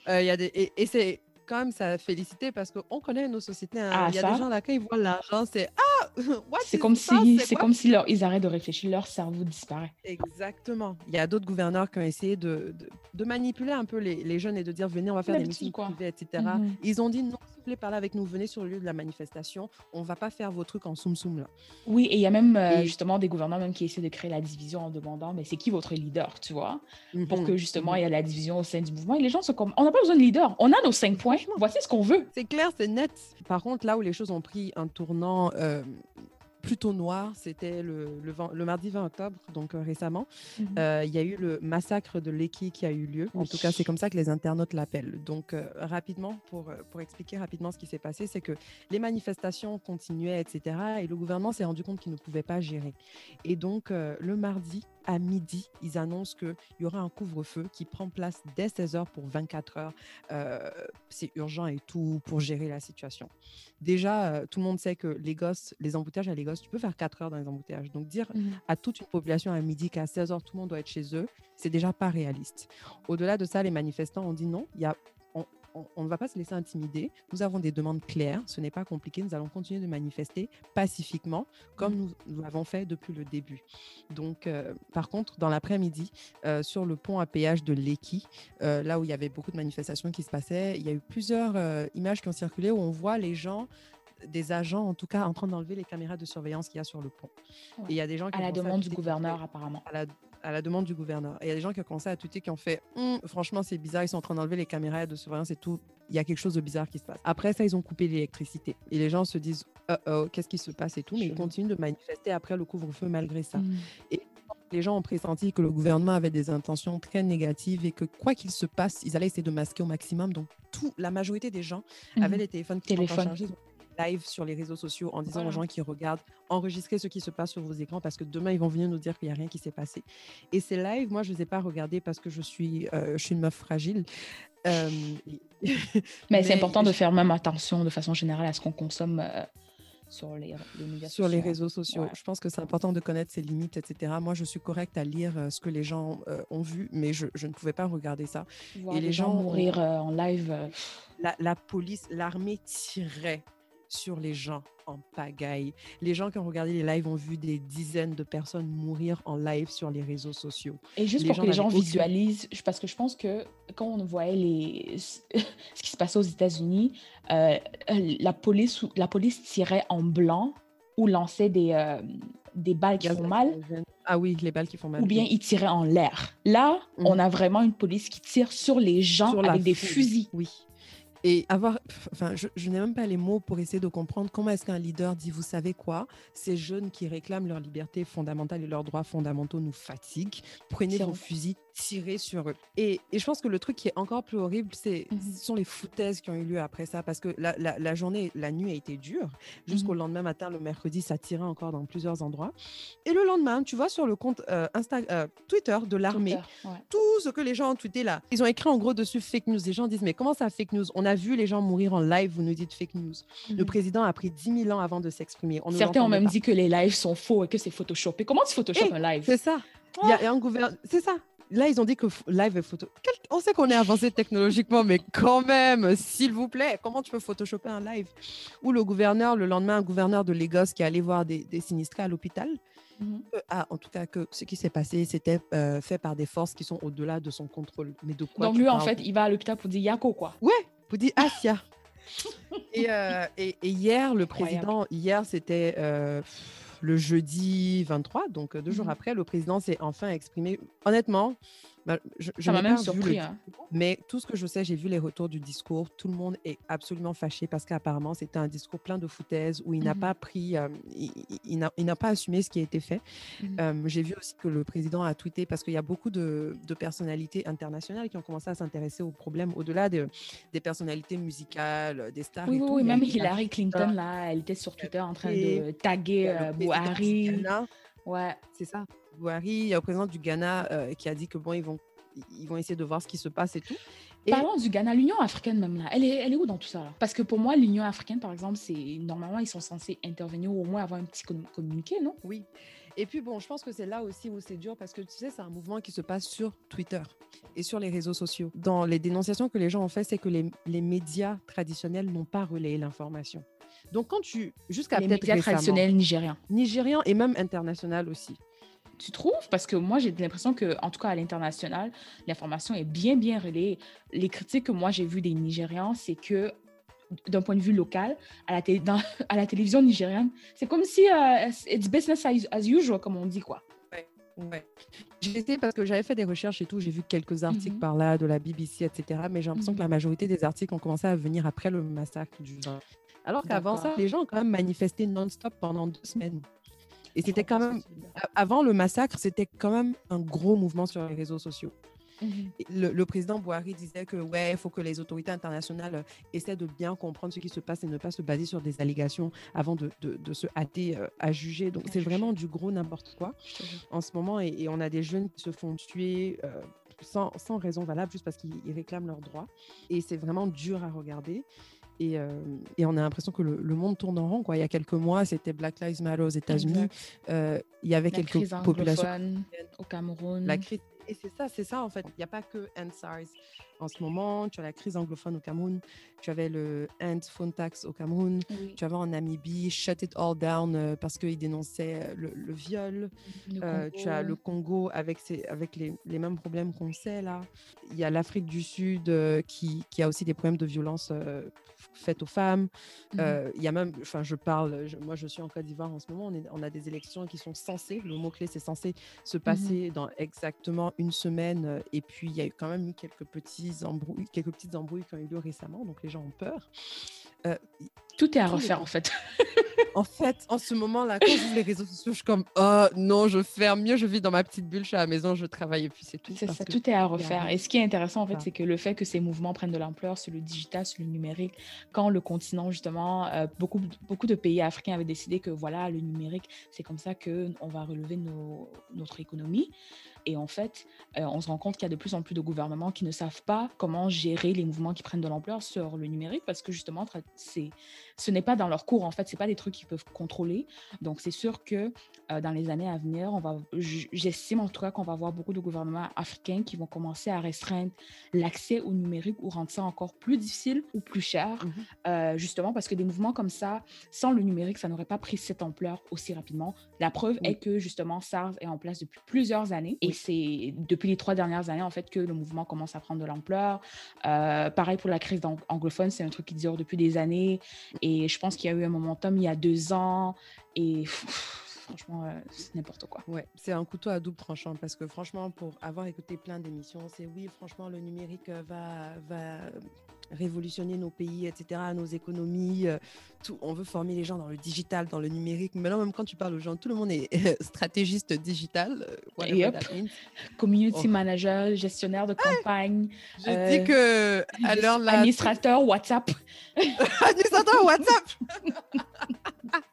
Euh, y a des, et, c'est quand même ça féliciter parce qu'on connaît nos sociétés. hein. Ah, Il y a ça? des gens là, quand ils voient l'argent, c'est Ah, C'est comme si, C'est comme si leur, ils arrêtent de réfléchir, leur cerveau disparaît. Exactement. Il y a d'autres gouverneurs qui ont essayé de, de, de manipuler un peu les, les jeunes et de dire venez, on va faire des meetings quoi? privés, etc. Mhm. Ils ont dit non, s'il vous plaît, parlez avec nous, venez sur le lieu de la manifestation. On va pas faire vos trucs en soum soum là. Oui, et il y a même euh, Et- justement des gouverneurs même qui essaient de créer la division en demandant, mais c'est qui votre leader, tu vois, pour Mhm. que justement Mhm. il y ait la division au sein du mouvement. Et les gens sont comme, on n'a pas besoin de leader, on a nos cinq points, voici ce qu'on veut. C'est clair, c'est net. Par contre, là où les choses ont pris un tournant euh, plutôt noir, c'était le, le, vent- le mardi 20 octobre, donc euh, récemment. Euh, Il y a eu le massacre de Lekki qui a eu lieu. En Oui. tout cas, c'est comme ça que les internautes l'appellent. Donc, euh, rapidement, pour, pour expliquer rapidement ce qui s'est passé, c'est que les manifestations continuaient, etc. Et le gouvernement s'est rendu compte qu'il ne pouvait pas gérer. Et donc, le mardi, à midi, ils annoncent qu'il y aura un couvre-feu qui prend place dès 16h pour 24 heures. Euh, c'est urgent et tout pour gérer la situation. Déjà, euh, tout le monde sait que les gosses, les embouteillages à Lagos, tu peux faire 4 heures dans les embouteillages. Donc, dire à toute une population à midi qu'à 16h, tout le monde doit être chez eux, c'est déjà pas réaliste. Au-delà de ça, les manifestants ont dit non, il y a, on, ne va pas se laisser intimider. Nous avons des demandes claires, ce n'est pas compliqué, nous allons continuer de manifester pacifiquement comme nous, nous l'avons fait depuis le début. Donc, euh, par contre, dans l'après-midi, euh, sur le pont à péage de Lekki, euh, là où il y avait beaucoup de manifestations qui se passaient, il y a eu plusieurs images qui ont circulé où on voit les gens des agents, en tout cas, en train d'enlever les caméras de surveillance qu'il y a sur le pont. Ouais. Et il y a des gens qui À la demande du gouverneur, apparemment. à la, à la demande du gouverneur. Et il y a des gens qui ont commencé à tweeter qui ont fait Hum, franchement, c'est bizarre, ils sont en train d'enlever les caméras de surveillance et tout. Il y a quelque chose de bizarre qui se passe. Après ça, ils ont coupé l'électricité. Et les gens se disent oh, oh, qu'est-ce qui se passe et tout. Mais ils continuent de manifester après le couvre-feu malgré ça. Mhm. Les gens ont pressenti que le gouvernement avait des intentions très négatives et que quoi qu'il se passe, ils allaient essayer de masquer au maximum. Donc, tout, la majorité des gens avaient Mhm. les téléphones qui Téléphone. chargés. Ils ont live sur les réseaux sociaux en disant aux gens qui regardent, enregistrez ce qui se passe sur vos écrans parce que demain, ils vont venir nous dire qu'il n'y a rien qui s'est passé. Et ces lives, moi, je ne les ai pas regardés parce que je suis, euh, je suis une meuf fragile. Euh, Mais, c'est important de faire même attention de façon générale à ce qu'on consomme euh, sur les, les médias sur les sociaux. réseaux sociaux. Ouais. Je pense que c'est important de connaître ses limites, etc. Moi, je suis correcte à lire euh, ce que les gens euh, ont vu, mais je, je ne pouvais pas regarder ça. Voir Et les les gens gens ont- mourir euh, en live. la, la police, l'armée tirait sur les gens en pagaille. Les gens qui ont regardé les lives ont vu des dizaines de personnes mourir en live sur les réseaux sociaux. Et juste Les pour que les gens aucune- visualisent, parce que je pense que quand on voyait les... ce qui se passait aux États-Unis, euh, la, police, la police tirait en blanc ou lançait des, euh, des balles qui font mal. Ah oui, les balles qui font mal. ou bien ils tiraient en l'air. Là, Mhm. on a vraiment une police qui tire sur les gens Sur avec des fusils. Oui. Et avoir, enfin, je, je n'ai même pas les mots pour essayer de comprendre comment est-ce qu'un leader dit, vous savez quoi, ces jeunes qui réclament leur liberté fondamentale et leurs droits fondamentaux nous fatiguent. Prenez vos fusils, tirez sur eux. Et, et je pense que le truc qui est encore plus horrible, c'est Mhm. ce sont les foutaises qui ont eu lieu après ça, parce que la, la- la journée, la nuit a été dure. Jusqu'au Mhm. lendemain matin, le mercredi, ça tirait encore dans plusieurs endroits. Et le lendemain, tu vois sur le compte euh, Insta, euh, Twitter de l'armée, ouais. tout ce que les gens ont tweeté là. Ils ont écrit en gros dessus fake news. Les gens disent mais comment ça fake news? On a vu les gens mourir en live, vous nous dites fake news. Le Mhm. président a pris 10 000 ans avant de s'exprimer. Certains ont même pas. dit que les lives sont faux et que c'est Photoshopé. Comment tu Photoshop Eh, un live? C'est ça. Il y a un gouvernement. C'est ça. Là, ils ont dit que live est photo. On sait qu'on est avancé technologiquement, mais quand même, s'il vous plaît, comment tu peux photoshopper un live Ou le gouverneur, le lendemain, un gouverneur de Lagos qui allait voir des, des sinistrés à l'hôpital. Ah, en tout cas, que ce qui s'est passé, c'était euh, fait par des forces qui sont au-delà de son contrôle. Mais de quoi Donc lui, en fait, il va à l'hôpital pour dire Yako, quoi. Vous dites Asia. et, euh, et, et hier, le président, hier, c'était euh, le jeudi 23, donc euh, deux jours Mhm. après, le président s'est enfin exprimé. Honnêtement, bah, je, je Ça m'a même pas vu le surpris. hein. mais tout ce que je sais, j'ai vu les retours du discours. Tout le monde est absolument fâché parce qu'apparemment, c'était un discours plein de foutaises où il n'a Mhm. pas pris, euh, il, n'a- pas assumé ce qui a été fait. Mhm. Euh, j'ai vu aussi que le président a tweeté parce qu'il y a beaucoup de, de personnalités internationales qui ont commencé à s'intéresser au problème au-delà de- des personnalités musicales, des stars. Oui, et oui, tout. oui, même Hillary Clinton, là, elle était sur Twitter en train de taguer euh, Buhari. Ouais. C'est ça. Buhari, il y a le président du Ghana euh, qui a dit que bon, ils vont, ils vont essayer de voir ce qui se passe et tout. Et Parlons du Ghana, l'Union africaine même là, elle est, elle est où dans tout ça là? Parce que pour moi, l'Union africaine, par exemple, c'est normalement ils sont censés intervenir ou au moins avoir un petit com- communiqué, non? Oui. Et puis bon, je pense que c'est là aussi où c'est dur parce que tu sais, c'est un mouvement qui se passe sur Twitter et sur les réseaux sociaux. Dans les dénonciations que les gens ont fait, c'est que les, les médias traditionnels n'ont pas relayé l'information. Donc quand tu jusqu'à Les peut-être médias récemment, traditionnels nigériens. nigérian et même international aussi. Tu trouves? Parce que moi, j'ai l'impression que, en tout cas à l'international, l'information est bien, bien relayée. Les critiques que moi j'ai vues des Nigérians, c'est que d'un point de vue local, à la, télé- dans- à la télévision nigériane, c'est comme si euh, it's business as, as usual, comme on dit, quoi. Ouais. J'ai essayé parce que j'avais fait des recherches et tout, j'ai vu quelques articles Mhm. par là de la BBC, etc. Mais j'ai l'impression Mhm. que la majorité des articles ont commencé à venir après le massacre du 20. Alors qu'avant ça, les gens ont quand même manifesté non-stop pendant deux semaines. Et c'était quand même, avant le massacre, c'était quand même un gros mouvement sur les réseaux sociaux. Mhm. Le, le président Bouhari disait que ouais, il faut que les autorités internationales euh, essaient de bien comprendre ce qui se passe et ne pas se baser sur des allégations avant de, de- de se hâter euh, à juger. Donc c'est vraiment du gros n'importe quoi en ce moment et, et on a des jeunes qui se font tuer euh, sans, sans raison valable juste parce qu'ils ils réclament leurs droits. Et c'est vraiment dur à regarder. Et, euh, et on a l'impression que le, le monde tourne en rond. Quoi. Il y a quelques mois, c'était Black Lives Matter aux États-Unis. Euh, il y avait La quelques crise populations. au Cameroun. La crise, et c'est ça, c'est ça en fait. Il n'y a pas que EndSARS. En ce moment, tu as la crise anglophone au Cameroun, tu avais le End Phone Tax au Cameroun, Oui. tu avais en Namibie Shut It All Down euh, parce qu'ils dénonçaient euh, le, le viol. Le Euh, tu as le Congo. Avec, ses, avec les, les mêmes problèmes qu'on sait là. Il y a l'Afrique du Sud euh, qui, qui a aussi des problèmes de violence euh, faites aux femmes. Mhm. Il y a même, enfin, je parle, je- moi je suis en Côte d'Ivoire en ce moment, on, est- on a des élections qui sont censées, le mot-clé c'est censé se passer dans exactement une semaine. Et puis il y a eu quand même eu quelques, petits embrouilles, quelques petites embrouilles qui ont eu lieu récemment, donc les gens ont peur. Euh, Tout est à les refaire, en fait. en fait, en ce moment-là, quand j'ouvre les réseaux sociaux, je suis comme, oh non, je ferme mieux, je vis dans ma petite bulle, je suis à la maison, je travaille et puis c'est tout. C'est parce ça, que- tout est à refaire. Et ce qui est intéressant, en fait, Ça. c'est que le fait que ces mouvements prennent de l'ampleur sur le digital, sur le numérique, quand le continent, justement, euh, beaucoup, beaucoup de pays africains avaient décidé que, voilà, le numérique, c'est comme ça qu'on va relever nos- notre économie. Et en fait, euh, on se rend compte qu'il y a de plus en plus de gouvernements qui ne savent pas comment gérer les mouvements qui prennent de l'ampleur sur le numérique parce que justement, c'est, ce n'est pas dans leur cours. En fait, c'est pas des trucs qu'ils peuvent contrôler. Donc, c'est sûr que euh, dans les années à venir, on va, j'estime en tout cas qu'on va avoir beaucoup de gouvernements africains qui vont commencer à restreindre l'accès au numérique ou rendre ça encore plus difficile ou plus cher, Mhm. euh, justement parce que des mouvements comme ça, sans le numérique, ça n'aurait pas pris cette ampleur aussi rapidement. La preuve Oui. est que justement SARS est en place depuis plusieurs années et Oui. c'est depuis les trois dernières années en fait que le mouvement commence à prendre de l'ampleur. Euh, pareil pour la crise ang- anglophone, c'est un truc qui dure depuis des années et je pense qu'il y a eu un momentum il y a deux ans et franchement, euh, c'est n'importe quoi. Ouais, c'est un couteau à double tranchant parce que franchement, pour avoir écouté plein d'émissions, c'est oui, franchement, le numérique va, va révolutionner nos pays, etc., nos économies. euh, Tout, on veut former les gens dans le digital, dans le numérique. Maintenant, même quand tu parles aux gens, tout le monde est stratégiste digital. euh, Yep. Community Oh. manager, gestionnaire de campagne, Je Euh, dis que l'heure là, administrateur WhatsApp. administrateur WhatsApp.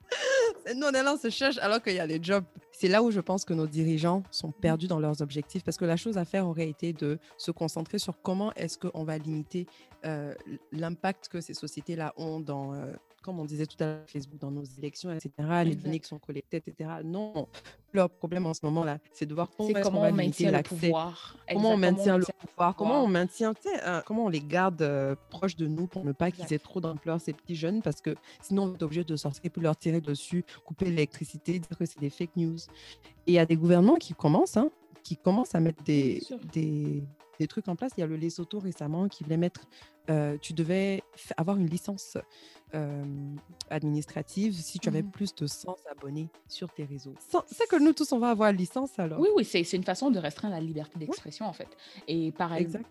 Nous, on est là, on se cherche alors qu'il y a des jobs. C'est là où je pense que nos dirigeants sont perdus dans leurs objectifs parce que la chose à faire aurait été de se concentrer sur comment est-ce qu'on va limiter euh, l'impact que ces sociétés-là ont dans, euh, comme on disait tout à l'heure, Facebook, dans nos élections, etc., les Exact. données qui sont collectées, etc. Non, leur problème en ce moment-là, c'est de voir comment, on maintient le pouvoir. comment on maintient le pouvoir, comment on maintient, comment on les garde euh, proches de nous pour ne pas qu'ils aient trop d'ampleur, ces petits jeunes, parce que sinon on est obligé de sortir pour leur tirer dessus, couper l'électricité, dire que c'est des fake news. Et il y a des gouvernements qui commencent, hein, qui commencent à mettre des, des, des trucs en place. Il y a le Lesotho récemment qui voulait mettre, euh, tu devais avoir une licence euh, administrative si tu avais Mhm. plus de 100 abonnés sur tes réseaux. C'est que nous tous, on va avoir licence alors? Oui, oui, c'est une façon de restreindre la liberté d'expression, en fait. Et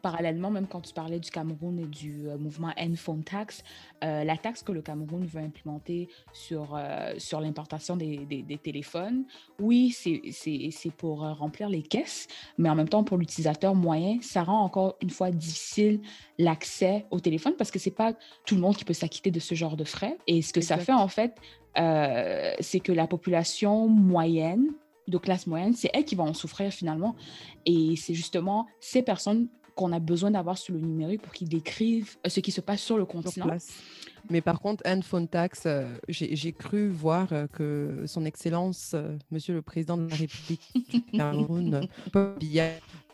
parallèlement, même quand tu parlais du Cameroun et du euh, mouvement End Phone Tax, la taxe que le Cameroun veut implémenter sur, sur l'importation des, des- des téléphones, oui, c'est pour remplir les caisses, mais en même temps, pour l'utilisateur moyen, ça rend encore une fois difficile l'accès au téléphone parce que c'est pas tout le monde qui peut s'acquitter de ce genre de frais. Et ce que ça fait, en fait, euh, c'est que la population moyenne, de classe moyenne, c'est elles qui vont en souffrir finalement. Et c'est justement ces personnes qu'on a besoin d'avoir sur le numérique pour qu'ils décrivent ce qui se passe sur le continent. Mais par contre, Anne Fontax, euh, j'ai cru voir euh, que son Excellence, euh, Monsieur le Président de la République Cameroun,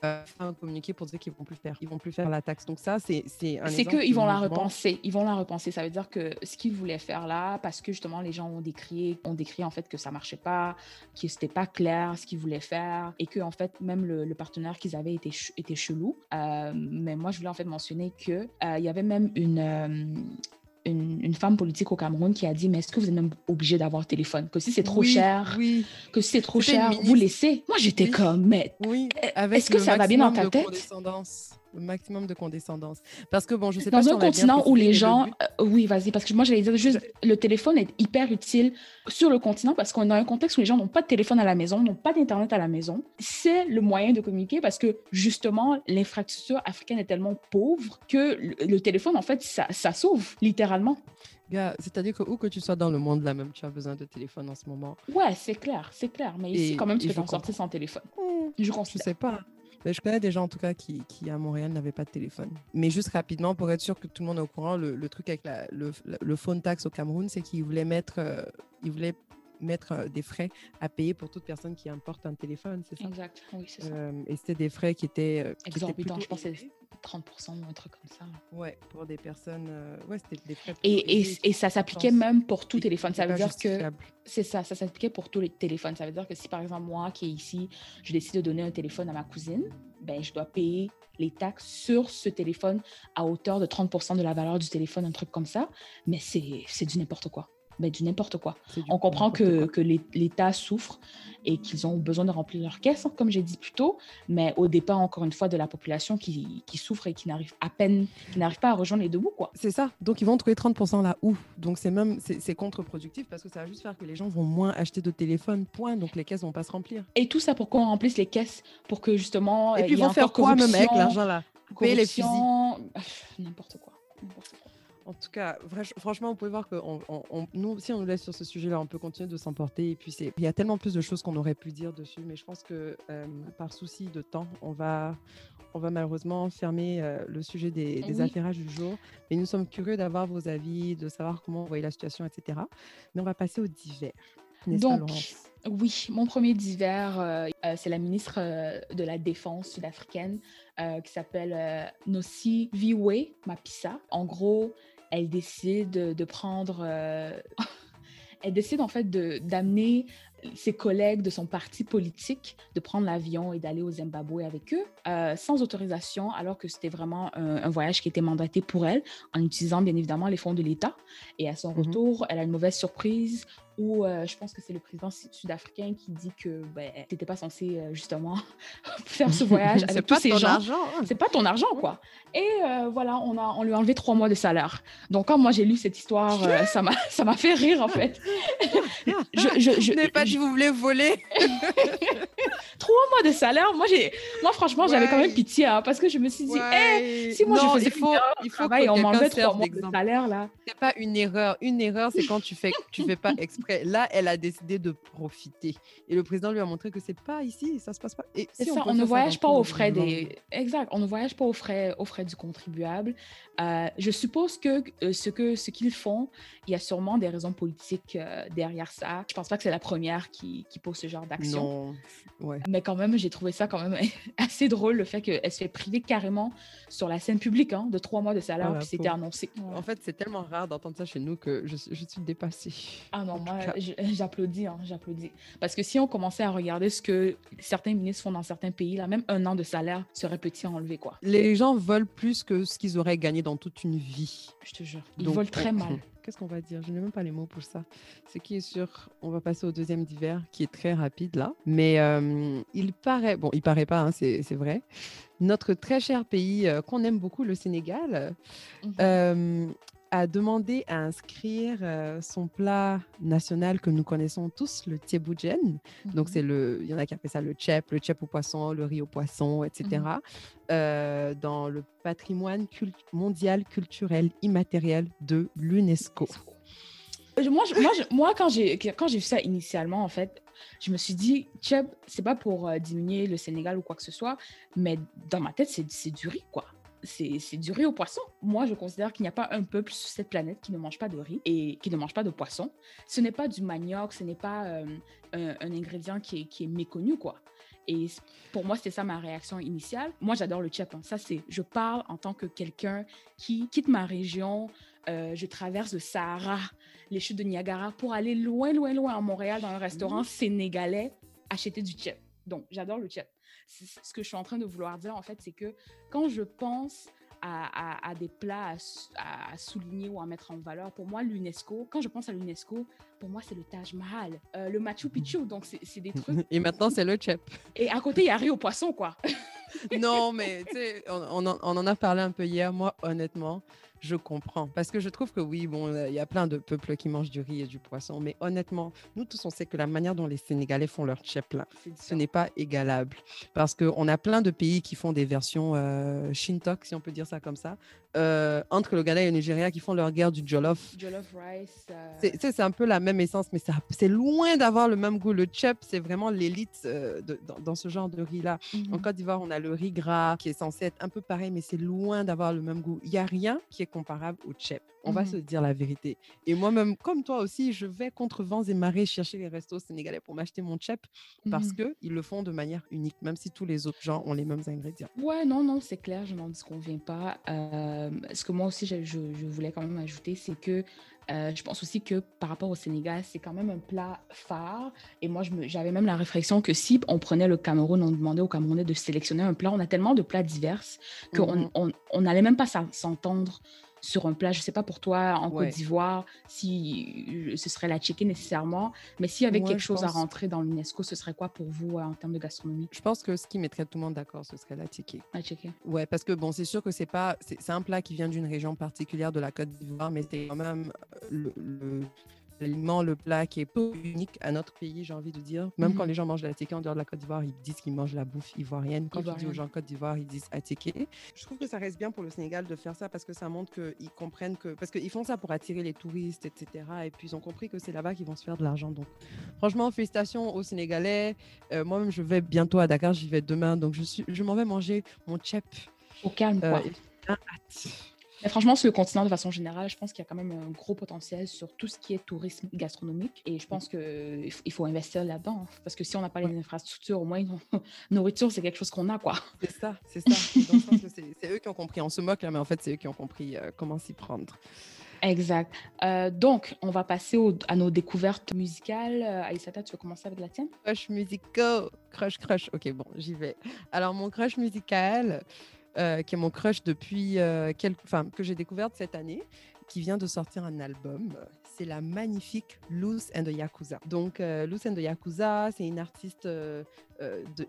a fait un communiqué pour dire qu'ils vont plus faire, ils vont plus faire la taxe. Donc ça, c'est c'est C'est qu'ils vont la repenser. Ils vont la repenser. Ça veut dire que ce qu'ils voulaient faire là, parce que justement les gens ont décrit, ont décrit en fait que ça marchait pas, que c'était pas clair ce qu'ils voulaient faire, et que en fait même le, partenaire qu'ils avaient était était chelou. mais moi, je voulais en fait mentionner que il y avait même une une, femme politique au Cameroun qui a dit, mais est-ce que vous êtes même obligé d'avoir téléphone? Que si c'est trop cher, que si c'est trop cher, vous laissez. Moi, j'étais comme, mais oui, est-ce que ça va bien dans ta tête? Le maximum de condescendance. Parce que bon, je sais dans pas. Dans un continent où les gens, euh, oui, vas-y, parce que moi j'allais dire juste, le téléphone est hyper utile sur le continent parce qu'on est dans un contexte où les gens n'ont pas de téléphone à la maison, n'ont pas d'internet à la maison. C'est le moyen de communiquer parce que justement l'infrastructure africaine est tellement pauvre que le, téléphone en fait ça, ça sauve littéralement. C'est-à-dire que où que tu sois dans le monde, là même, tu as besoin de téléphone en ce moment. Ouais, c'est clair, c'est clair. Mais ici, quand même, tu peux t'en sortir sans téléphone. Mmh, je ne sais pas. Mais je connais des gens en tout cas qui, qui à Montréal n'avaient pas de téléphone. Mais juste rapidement, pour être sûr que tout le monde est au courant, le, truc avec la, le, le, phone tax au Cameroun, c'est qu'ils voulaient mettre, euh, ils voulaient mettre euh, des frais à payer pour toute personne qui importe un téléphone, c'est ça? Exact, oui, c'est ça. Euh, et c'était des frais qui étaient... Exorbitants, je pense 30% ou un truc comme ça. Ouais, pour des personnes... ouais, c'était des frais... Et, et, et, ça s'appliquait même pour tout téléphone. Ça veut dire que... C'est ça, ça s'appliquait pour tous les téléphones. Ça veut dire que si, par exemple, moi qui est ici, je décide de donner un téléphone à ma cousine, ben, je dois payer les taxes sur ce téléphone à hauteur de 30% de la valeur du téléphone, un truc comme ça. Mais c'est du n'importe quoi ben, du n'importe quoi. On comprend que, que l'État souffre et qu'ils ont besoin de remplir leur caisse, hein, comme j'ai dit plus tôt, mais au départ, encore une fois, de la population qui, qui souffre et qui n'arrive à peine, qui n'arrive pas à rejoindre les deux bouts. C'est ça. Donc, ils vont trouver 30% là où? Donc, c'est même c'est contre-productif parce que ça va juste faire que les gens vont moins acheter de téléphones, point. Donc, les caisses vont pas se remplir. Et tout ça pour qu'on remplisse les caisses, pour que justement. Et puis, ils vont faire quoi, même avec l'argent là? Payer les fusils. N'importe quoi. N'importe quoi. En tout cas, franchement, vous pouvez voir que nous, si on nous laisse sur ce sujet-là, on peut continuer de s'emporter. Et puis, il y a tellement plus de choses qu'on aurait pu dire dessus. Mais je pense que euh, par souci de temps, on va, on va malheureusement fermer euh, le sujet des, des affairages du jour. Mais nous sommes curieux d'avoir vos avis, de savoir comment vous voyez la situation, etc. Mais on va passer au divers. Donc, oui, mon premier divers, euh, c'est la ministre de la Défense sud-africaine qui s'appelle Nossi Viwe Mapisa. En gros, elle décide de prendre... Euh, elle décide en fait d'amener ses collègues de son parti politique de prendre l'avion et d'aller au Zimbabwe avec eux euh, sans autorisation, alors que c'était vraiment un, voyage qui était mandaté pour elle, en utilisant bien évidemment les fonds de l'État. Et à son mmh retour, elle a une mauvaise surprise où euh, je pense que c'est le président sud-africain qui dit que ben, tu n'étais pas censé euh, justement faire ce voyage avec tous ces gens. Argent. C'est pas ton argent, quoi. Et euh, voilà, on, a, on lui a enlevé trois mois de salaire. Donc, quand moi j'ai lu cette histoire, ça m'a fait rire, en fait. je, je, je pas dit vous voulez voler. trois mois de salaire, moi, moi franchement, j'avais quand même pitié, hein, parce que je me suis dit, hey, si moi je faisais il faut, il faut travail et on m'enlevait trois mois de salaire, là. C'est pas une erreur. Une erreur, c'est quand tu fais, tu fais pas exprès Là, elle a décidé de profiter. Et le président lui a montré que c'est pas ici, ça se passe pas. Et si ça, on, ne voyage pas aux frais des. Exact, on ne voyage pas aux frais, aux frais du contribuable. Euh, je suppose que euh, ce que ce qu'ils font, il y a sûrement des raisons politiques euh, derrière ça. Je pense pas que c'est la première qui, qui pose ce genre d'action. Ouais. Mais quand même, j'ai trouvé ça quand même assez drôle le fait qu'elle se fait priver carrément sur la scène publique hein, de trois mois de salaire, qui c'était annoncé. En fait, c'est tellement rare d'entendre ça chez nous que je, je suis dépassée. Ah non, moi, j'applaudis, hein, j'applaudis. Parce que si on commençait à regarder ce que certains ministres font dans certains pays, là, même un an de salaire serait petit à enlever, quoi. Les gens volent plus que ce qu'ils auraient gagné dans toute une vie. Je te jure. Ils volent très mal. Qu'est-ce qu'on va dire? Je n'ai même pas les mots pour ça. Ce qui est sûr, on va passer au deuxième d'hiver, qui est très rapide là. Mais euh, il paraît, bon, il paraît pas, hein, c'est vrai. Notre très cher pays euh, qu'on aime beaucoup, le Sénégal, mhm. Euh, a demandé à inscrire euh, son plat national que nous connaissons tous, le tieboujen. Donc, mhm. c'est le, il y en a qui appellent ça le chep, le chep au poisson, le riz au poisson, etc., mhm. euh, dans le patrimoine mondial culturel immatériel de l'UNESCO. moi, moi, moi, quand j'ai quand j'ai vu ça initialement, en fait, je me suis dit, Cheb, c'est pas pour euh, diminuer le Sénégal ou quoi que ce soit, mais dans ma tête, c'est du riz, quoi c'est du riz au poisson. Moi, je considère qu'il n'y a pas un peuple sur cette planète qui ne mange pas de riz et qui ne mange pas de poisson. Ce n'est pas du manioc, ce n'est pas euh, un, ingrédient qui est, qui est, méconnu, quoi. Et pour moi, c'était ça ma réaction initiale. Moi, j'adore le chep. Hein. Ça, c'est, je parle en tant que quelqu'un qui quitte ma région. Euh, je traverse le Sahara, les chutes de Niagara pour aller loin, loin, loin à Montréal dans un restaurant sénégalais acheter du chep. Donc, j'adore le chep ce que je suis en train de vouloir dire, en fait, c'est que quand je pense à, des plats à, souligner ou à mettre en valeur, pour moi, l'UNESCO, quand je pense à l'UNESCO, pour moi, c'est le Taj Mahal, euh, le Machu Picchu. Donc, c'est des trucs. Et maintenant, c'est le Chep. Et à côté, il y a au poisson, quoi. non, mais tu sais, on, on, en a parlé un peu hier. Moi, honnêtement, je comprends. Parce que je trouve que oui, bon, euh, il y a plein de peuples qui mangent du riz et du poisson, mais honnêtement, nous tous, on sait que la manière dont les Sénégalais font leur là, ce n'est pas égalable. Parce qu'on a plein de pays qui font des versions euh, shintok, si on peut dire ça comme ça, euh, entre le Ghana et le Nigeria qui font leur guerre du jollof. Jollof rice. C'est un peu la même essence, mais c'est loin d'avoir le même goût. Le chep, c'est vraiment l'élite dans, ce genre de riz-là. En mmh Côte d'Ivoire, on a le riz gras qui est censé être un peu pareil, mais c'est loin d'avoir le même goût. Il n'y a rien qui est comparable au chep. On va mmh se dire la vérité. Et moi-même, comme toi aussi, je vais contre vents et marées chercher les restos sénégalais pour m'acheter mon chep parce mmh que qu'ils le font de manière unique, même si tous les autres gens ont les mêmes ingrédients. Ouais, non, non, c'est clair, je n'en conviens pas. Euh, ce que moi aussi, je, je, voulais quand même ajouter, c'est que euh, je pense aussi que par rapport au Sénégal, c'est quand même un plat phare. Et moi, j'avais même la réflexion que si on prenait le Cameroun, on demandait aux Camerounais de sélectionner un plat, on a tellement de plats divers qu'on mmh n'allait même pas s'entendre sur un plat. Je ne sais pas pour toi en Côte d'Ivoire si ce serait la chicken nécessairement, mais s'il y avait quelque chose à rentrer dans l'UNESCO, ce serait quoi pour vous euh, en termes de gastronomie? Je pense que ce qui mettrait tout le monde d'accord, ce serait la chicken. La chicken. Ouais, parce que bon, c'est sûr que c'est pas, c'est un plat qui vient d'une région particulière de la Côte d'Ivoire, mais c'est quand même euh, le l'aliment, le plat qui est peu unique à notre pays, j'ai envie de dire. Même quand mhm. les gens mangent la attiqué en dehors de la Côte d'Ivoire, ils disent qu'ils mangent la bouffe ivoirienne. Quand tu dis aux gens Côte d'Ivoire, ils disent attiqué. Je trouve que ça reste bien pour le Sénégal de faire ça parce que ça montre qu'ils comprennent que. Parce qu'ils font ça pour attirer les touristes, etc. Et puis ils ont compris que c'est là-bas qu'ils vont se faire de l'argent. Donc, franchement, félicitations aux Sénégalais. Euh, moi-même, je vais bientôt à Dakar, j'y vais demain. Donc, je, suis, je m'en vais manger mon chep. Au calme, quoi. Euh, mais franchement, sur le continent, de façon générale, je pense qu'il y a quand même un gros potentiel sur tout ce qui est tourisme gastronomique. Et je pense qu'il faut investir là-dedans. Hein. Parce que si on n'a pas les infrastructures, au moins, nourriture, c'est quelque chose qu'on a, quoi. C'est ça, c'est ça. c'est eux qui ont compris. On se moque, là, mais en fait, c'est eux qui ont compris euh, comment s'y prendre. Exact. Euh, donc, on va passer à nos découvertes musicales. Euh, Aïsata, tu veux commencer avec la tienne? Crush musical. Crush, crush. Ok, bon, j'y vais. Alors, mon crush musical, euh, qui est mon crush depuis euh, enfin, que j'ai découverte cette année, qui vient de sortir un album. C'est la magnifique Loose and the Yakuza. Donc, euh, Loose and the Yakuza, c'est une artiste de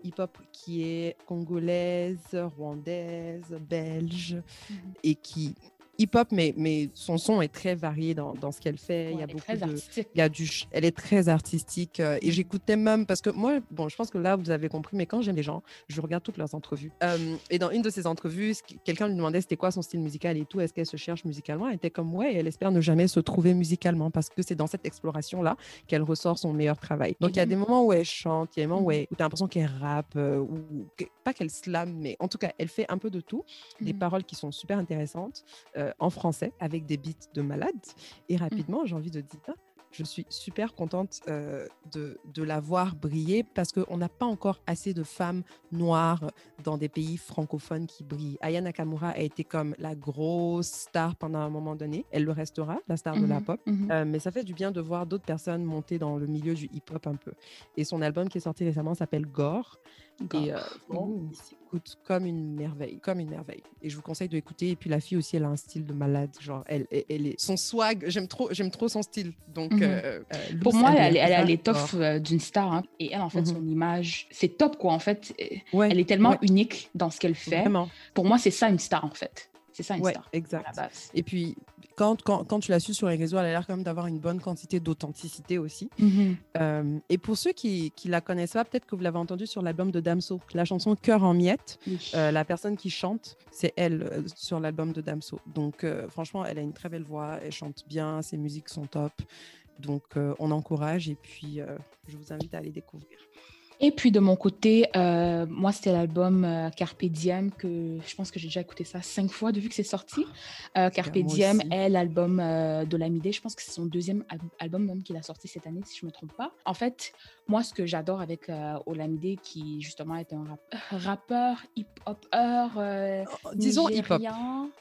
hip-hop qui est congolaise, rwandaise, belge, mmh et qui hip-hop, mais, mais son son est très varié dans, dans ce qu'elle fait. il y a beaucoup de, il y a du, elle est très artistique. Euh, et j'écoutais même parce que moi, bon, je pense que là vous avez compris, mais quand j'aime les gens, je regarde toutes leurs entrevues. Euh, et dans une de ces entrevues, quelqu'un lui demandait c'était quoi son style musical et tout, est-ce qu'elle se cherche musicalement? Elle était comme ouais, elle espère ne jamais se trouver musicalement parce que c'est dans cette exploration là qu'elle ressort son meilleur travail. Donc il y a des moments où elle chante, il y a des moments où, mmh. où tu as l'impression qu'elle rappe euh, ou pas qu'elle slam, mais en tout cas elle fait un peu de tout. Des mmh. paroles qui sont super intéressantes. Euh, en français avec des beats de malade. Et mmh. rapidement, j'ai envie de dire, je suis super contente euh, de, de la voir briller parce qu'on n'a pas encore assez de femmes noires dans des pays francophones qui brillent. Aya Nakamura a été comme la grosse star pendant un moment donné. Elle le restera, la star de la mmh pop. Mmh euh, mais ça fait du bien de voir d'autres personnes monter dans le milieu du hip-hop un peu. Et son album qui est sorti récemment s'appelle Gore. Et euh, comme une merveille, comme une merveille. Et je vous conseille de l'écouter. Et puis la fille aussi, elle a un style de malade. Genre, elle, elle, est, son swag, j'aime trop, j'aime trop son style. Donc, mhm. euh, euh, pour moi, elle, elle, a l'étoffe d'une star. Hein. Et elle, en fait, son mhm. image, c'est top, quoi. En fait, elle est tellement unique dans ce qu'elle fait. Vraiment. Pour moi, c'est ça une star, en fait. C'est ça une ouais, star. Exact. Et puis, quand, quand, quand tu l'as su sur les réseaux, elle a l'air quand même d'avoir une bonne quantité d'authenticité aussi. Mhm. Euh, et pour ceux qui ne la connaissent pas, peut-être que vous l'avez entendu sur l'album de Damso, la chanson Cœur en miettes. Euh, la personne qui chante, c'est elle euh, sur l'album de Damso. Donc franchement, elle a une très belle voix, elle chante bien, ses musiques sont top. Donc on encourage et puis je vous invite à aller découvrir. Et puis de mon côté, euh, moi, c'était l'album euh, Carpe Diem que je pense que j'ai déjà écouté ça cinq fois depuis que c'est sorti. Euh, Carpe Diem est l'album de l'Amidé. Je pense que c'est son deuxième album même qu'il a sorti cette année, si je ne me trompe pas. En fait, moi, ce que j'adore avec Olamide, qui justement est un rappeur, hip-hopper, oh, disons hip-hop.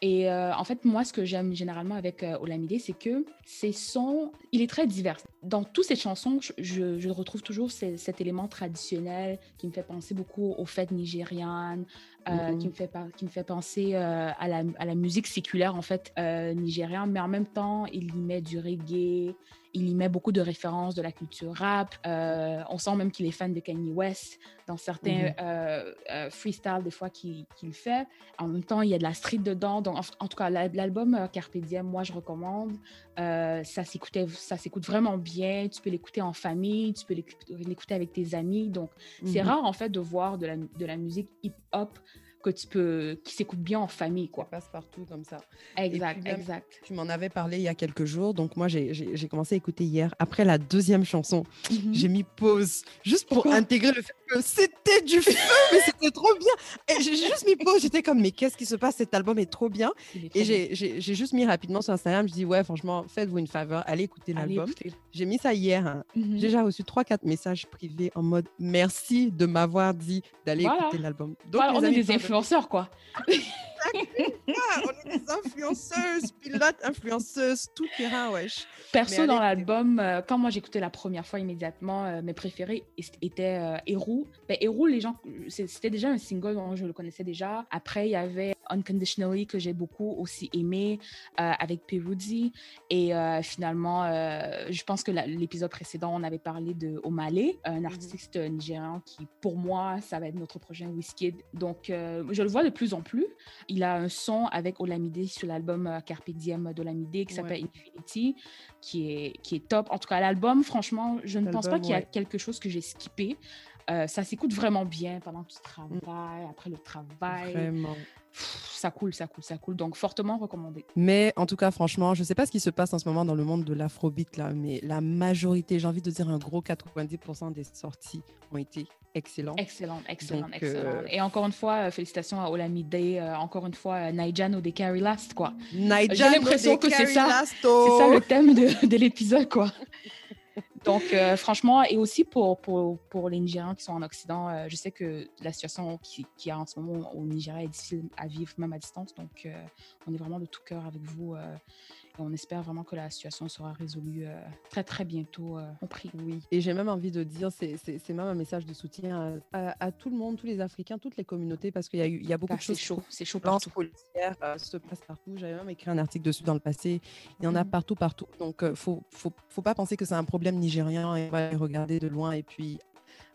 Et en fait, moi, ce que j'aime généralement avec Olamide, c'est que ses sons, il est très divers. Dans toutes ses chansons, je, je retrouve toujours cet élément traditionnel qui me fait penser beaucoup aux fêtes nigérianes, euh, qui, me fait qui me fait penser euh, à, la, à, la, musique séculaire en fait euh, nigériane, mais en même temps, il y met du reggae, il y met beaucoup de références de la culture rap. on sent même qu'il est fan de Kanye West dans certains mm freestyles des fois qu'il fait. En même temps, il y a de la street dedans. Donc, en, tout cas, l'album Carpe Diem, moi, je recommande. ça s'écoute vraiment bien. Tu peux l'écouter en famille, tu peux l'écouter avec tes amis. Donc, c'est mhm. rare en fait de voir de la, de la musique hip-hop que tu peux, qui s'écoute bien en famille, quoi. passe partout comme ça. Exact, exact. Tu m'en avais parlé il y a quelques jours, donc moi j'ai commencé à écouter hier. Après la deuxième chanson, mhm. j'ai mis pause juste pour intégrer le fait c'était du feu, mais c'était trop bien. Et j'ai juste mis pause, j'étais comme, mais qu'est-ce qui se passe? Cet album est trop bien. et j'ai juste mis rapidement sur Instagram, je dis, ouais, franchement, faites-vous une faveur, allez écouter l'album. J'ai mis ça hier. Hein. Mhm. J'ai déjà reçu 3-4 messages privés en mode merci de m'avoir dit d'aller écouter l'album. Donc, on est des influenceurs, quoi. on est des influenceuses, pilotes, influenceuses, tout terrain, wesh. Perso, dans l'album, euh, quand moi j'écoutais la première fois immédiatement, euh, mes préférés étaient euh, Héros. Ben, Héros, les gens, c'était déjà un single dont je le connaissais déjà. Après, il y avait Unconditionally que j'ai beaucoup aussi aimé avec Peruzzi. Et finalement, je pense que l'épisode précédent, on avait parlé de Omale, un mhm. artiste nigérian qui, pour moi, ça va être notre prochain Whisky. Donc, je le vois de plus en plus. Il a un son avec Olamide sur l'album euh, Carpe Diem d'Olamide qui s'appelle Infinity, qui est, qui est top. En tout cas, l'album, franchement, je ne pense pas qu'il y a quelque chose que j'ai skippé. Euh, ça s'écoute vraiment bien pendant que tu travailles, après le travail. Vraiment ça coule, ça coule, ça coule. Donc, fortement recommandé. Mais en tout cas, franchement, je ne sais pas ce qui se passe en ce moment dans le monde de l'afrobeat, là, mais la majorité, j'ai envie de dire un gros 90% des sorties ont été excellentes. Excellent, excellent, excellent. Euh, Et encore une fois, euh, félicitations à Olamide, euh, encore une fois, Naijano de Carrie Last, quoi. J'ai l'impression que c'est ça, c'est ça le thème de, de l'épisode, quoi. Donc, euh, franchement, et aussi pour, pour, pour, les Nigériens qui sont en Occident, euh, je sais que la situation qui, qui a en ce moment au Nigeria est difficile à vivre, même à distance. Donc, euh, on est vraiment de tout cœur avec vous on espère vraiment que la situation sera résolue euh, très, très bientôt. Euh, on prie. Oui. Et j'ai même envie de dire, c'est même un message de soutien à, tout le monde, tous les Africains, toutes les communautés, parce qu'il y, a il y a beaucoup ah, de choses. C'est chaud, c'est chaud partout. policières euh, se passe partout. J'avais même écrit un article dessus dans le passé. Il y en a mhm. partout, partout. Donc, ne faut, faut, faut, pas penser que c'est un problème nigérien et on va les regarder de loin et puis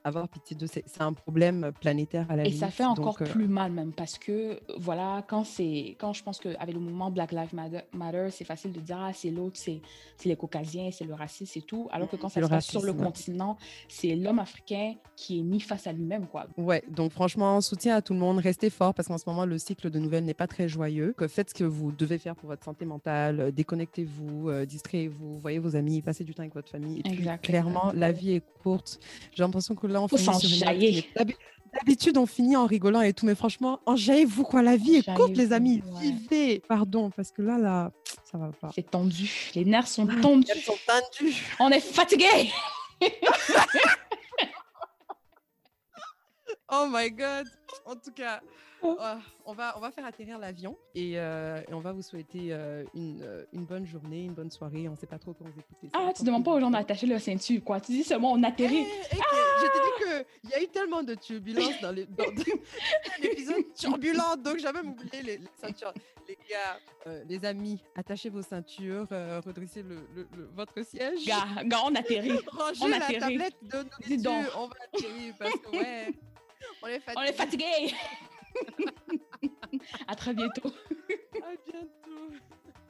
avoir pitié de c'est un problème planétaire à la Et ça fait encore euh, plus mal même parce que voilà quand c'est quand je pense qu'avec le mouvement Black Lives Matter, c'est facile de dire ah c'est l'autre c'est les caucasiens c'est le racisme et tout alors que quand ça se passe sur le continent c'est l'homme africain qui est mis face à lui-même quoi. Ouais donc franchement soutien à tout le monde restez fort parce qu'en ce moment le cycle de nouvelles n'est pas très joyeux. Que faites ce que vous devez faire pour votre santé mentale euh, déconnectez-vous euh, distrayez-vous voyez vos amis passez du temps avec votre famille et puis clairement la vie est courte. J'ai l'impression que là, on finit D'habitude, on finit en rigolant et tout, mais franchement, enjaillez-vous quoi, la vie est courte, les amis. Vivez, pardon, parce que là, là, ça va pas. C'est tendu, les nerfs sont tendus. sont tendus. On est fatigué. oh my god. En tout cas, Oh, on, va, on va faire atterrir l'avion et, euh, on va vous souhaiter euh, une, euh, une, bonne journée, une bonne soirée. On ne sait pas trop quand vous écoutez. Ah, tu ne demandes pas aux gens d'attacher leur ceinture, quoi. Tu dis seulement on atterrit. Eh, eh, ah! Je t'ai dit qu'il y a eu tellement de turbulences dans l'épisode turbulent, donc j'avais oublié les, les, ceintures. Les gars, les amis, attachez vos ceintures, redressez le, votre siège. Gars, on atterrit. Rangez on la tablette de nourriture. On va atterrir parce que, ouais, On est fatigué. On est fatigué. à très bientôt. à bientôt.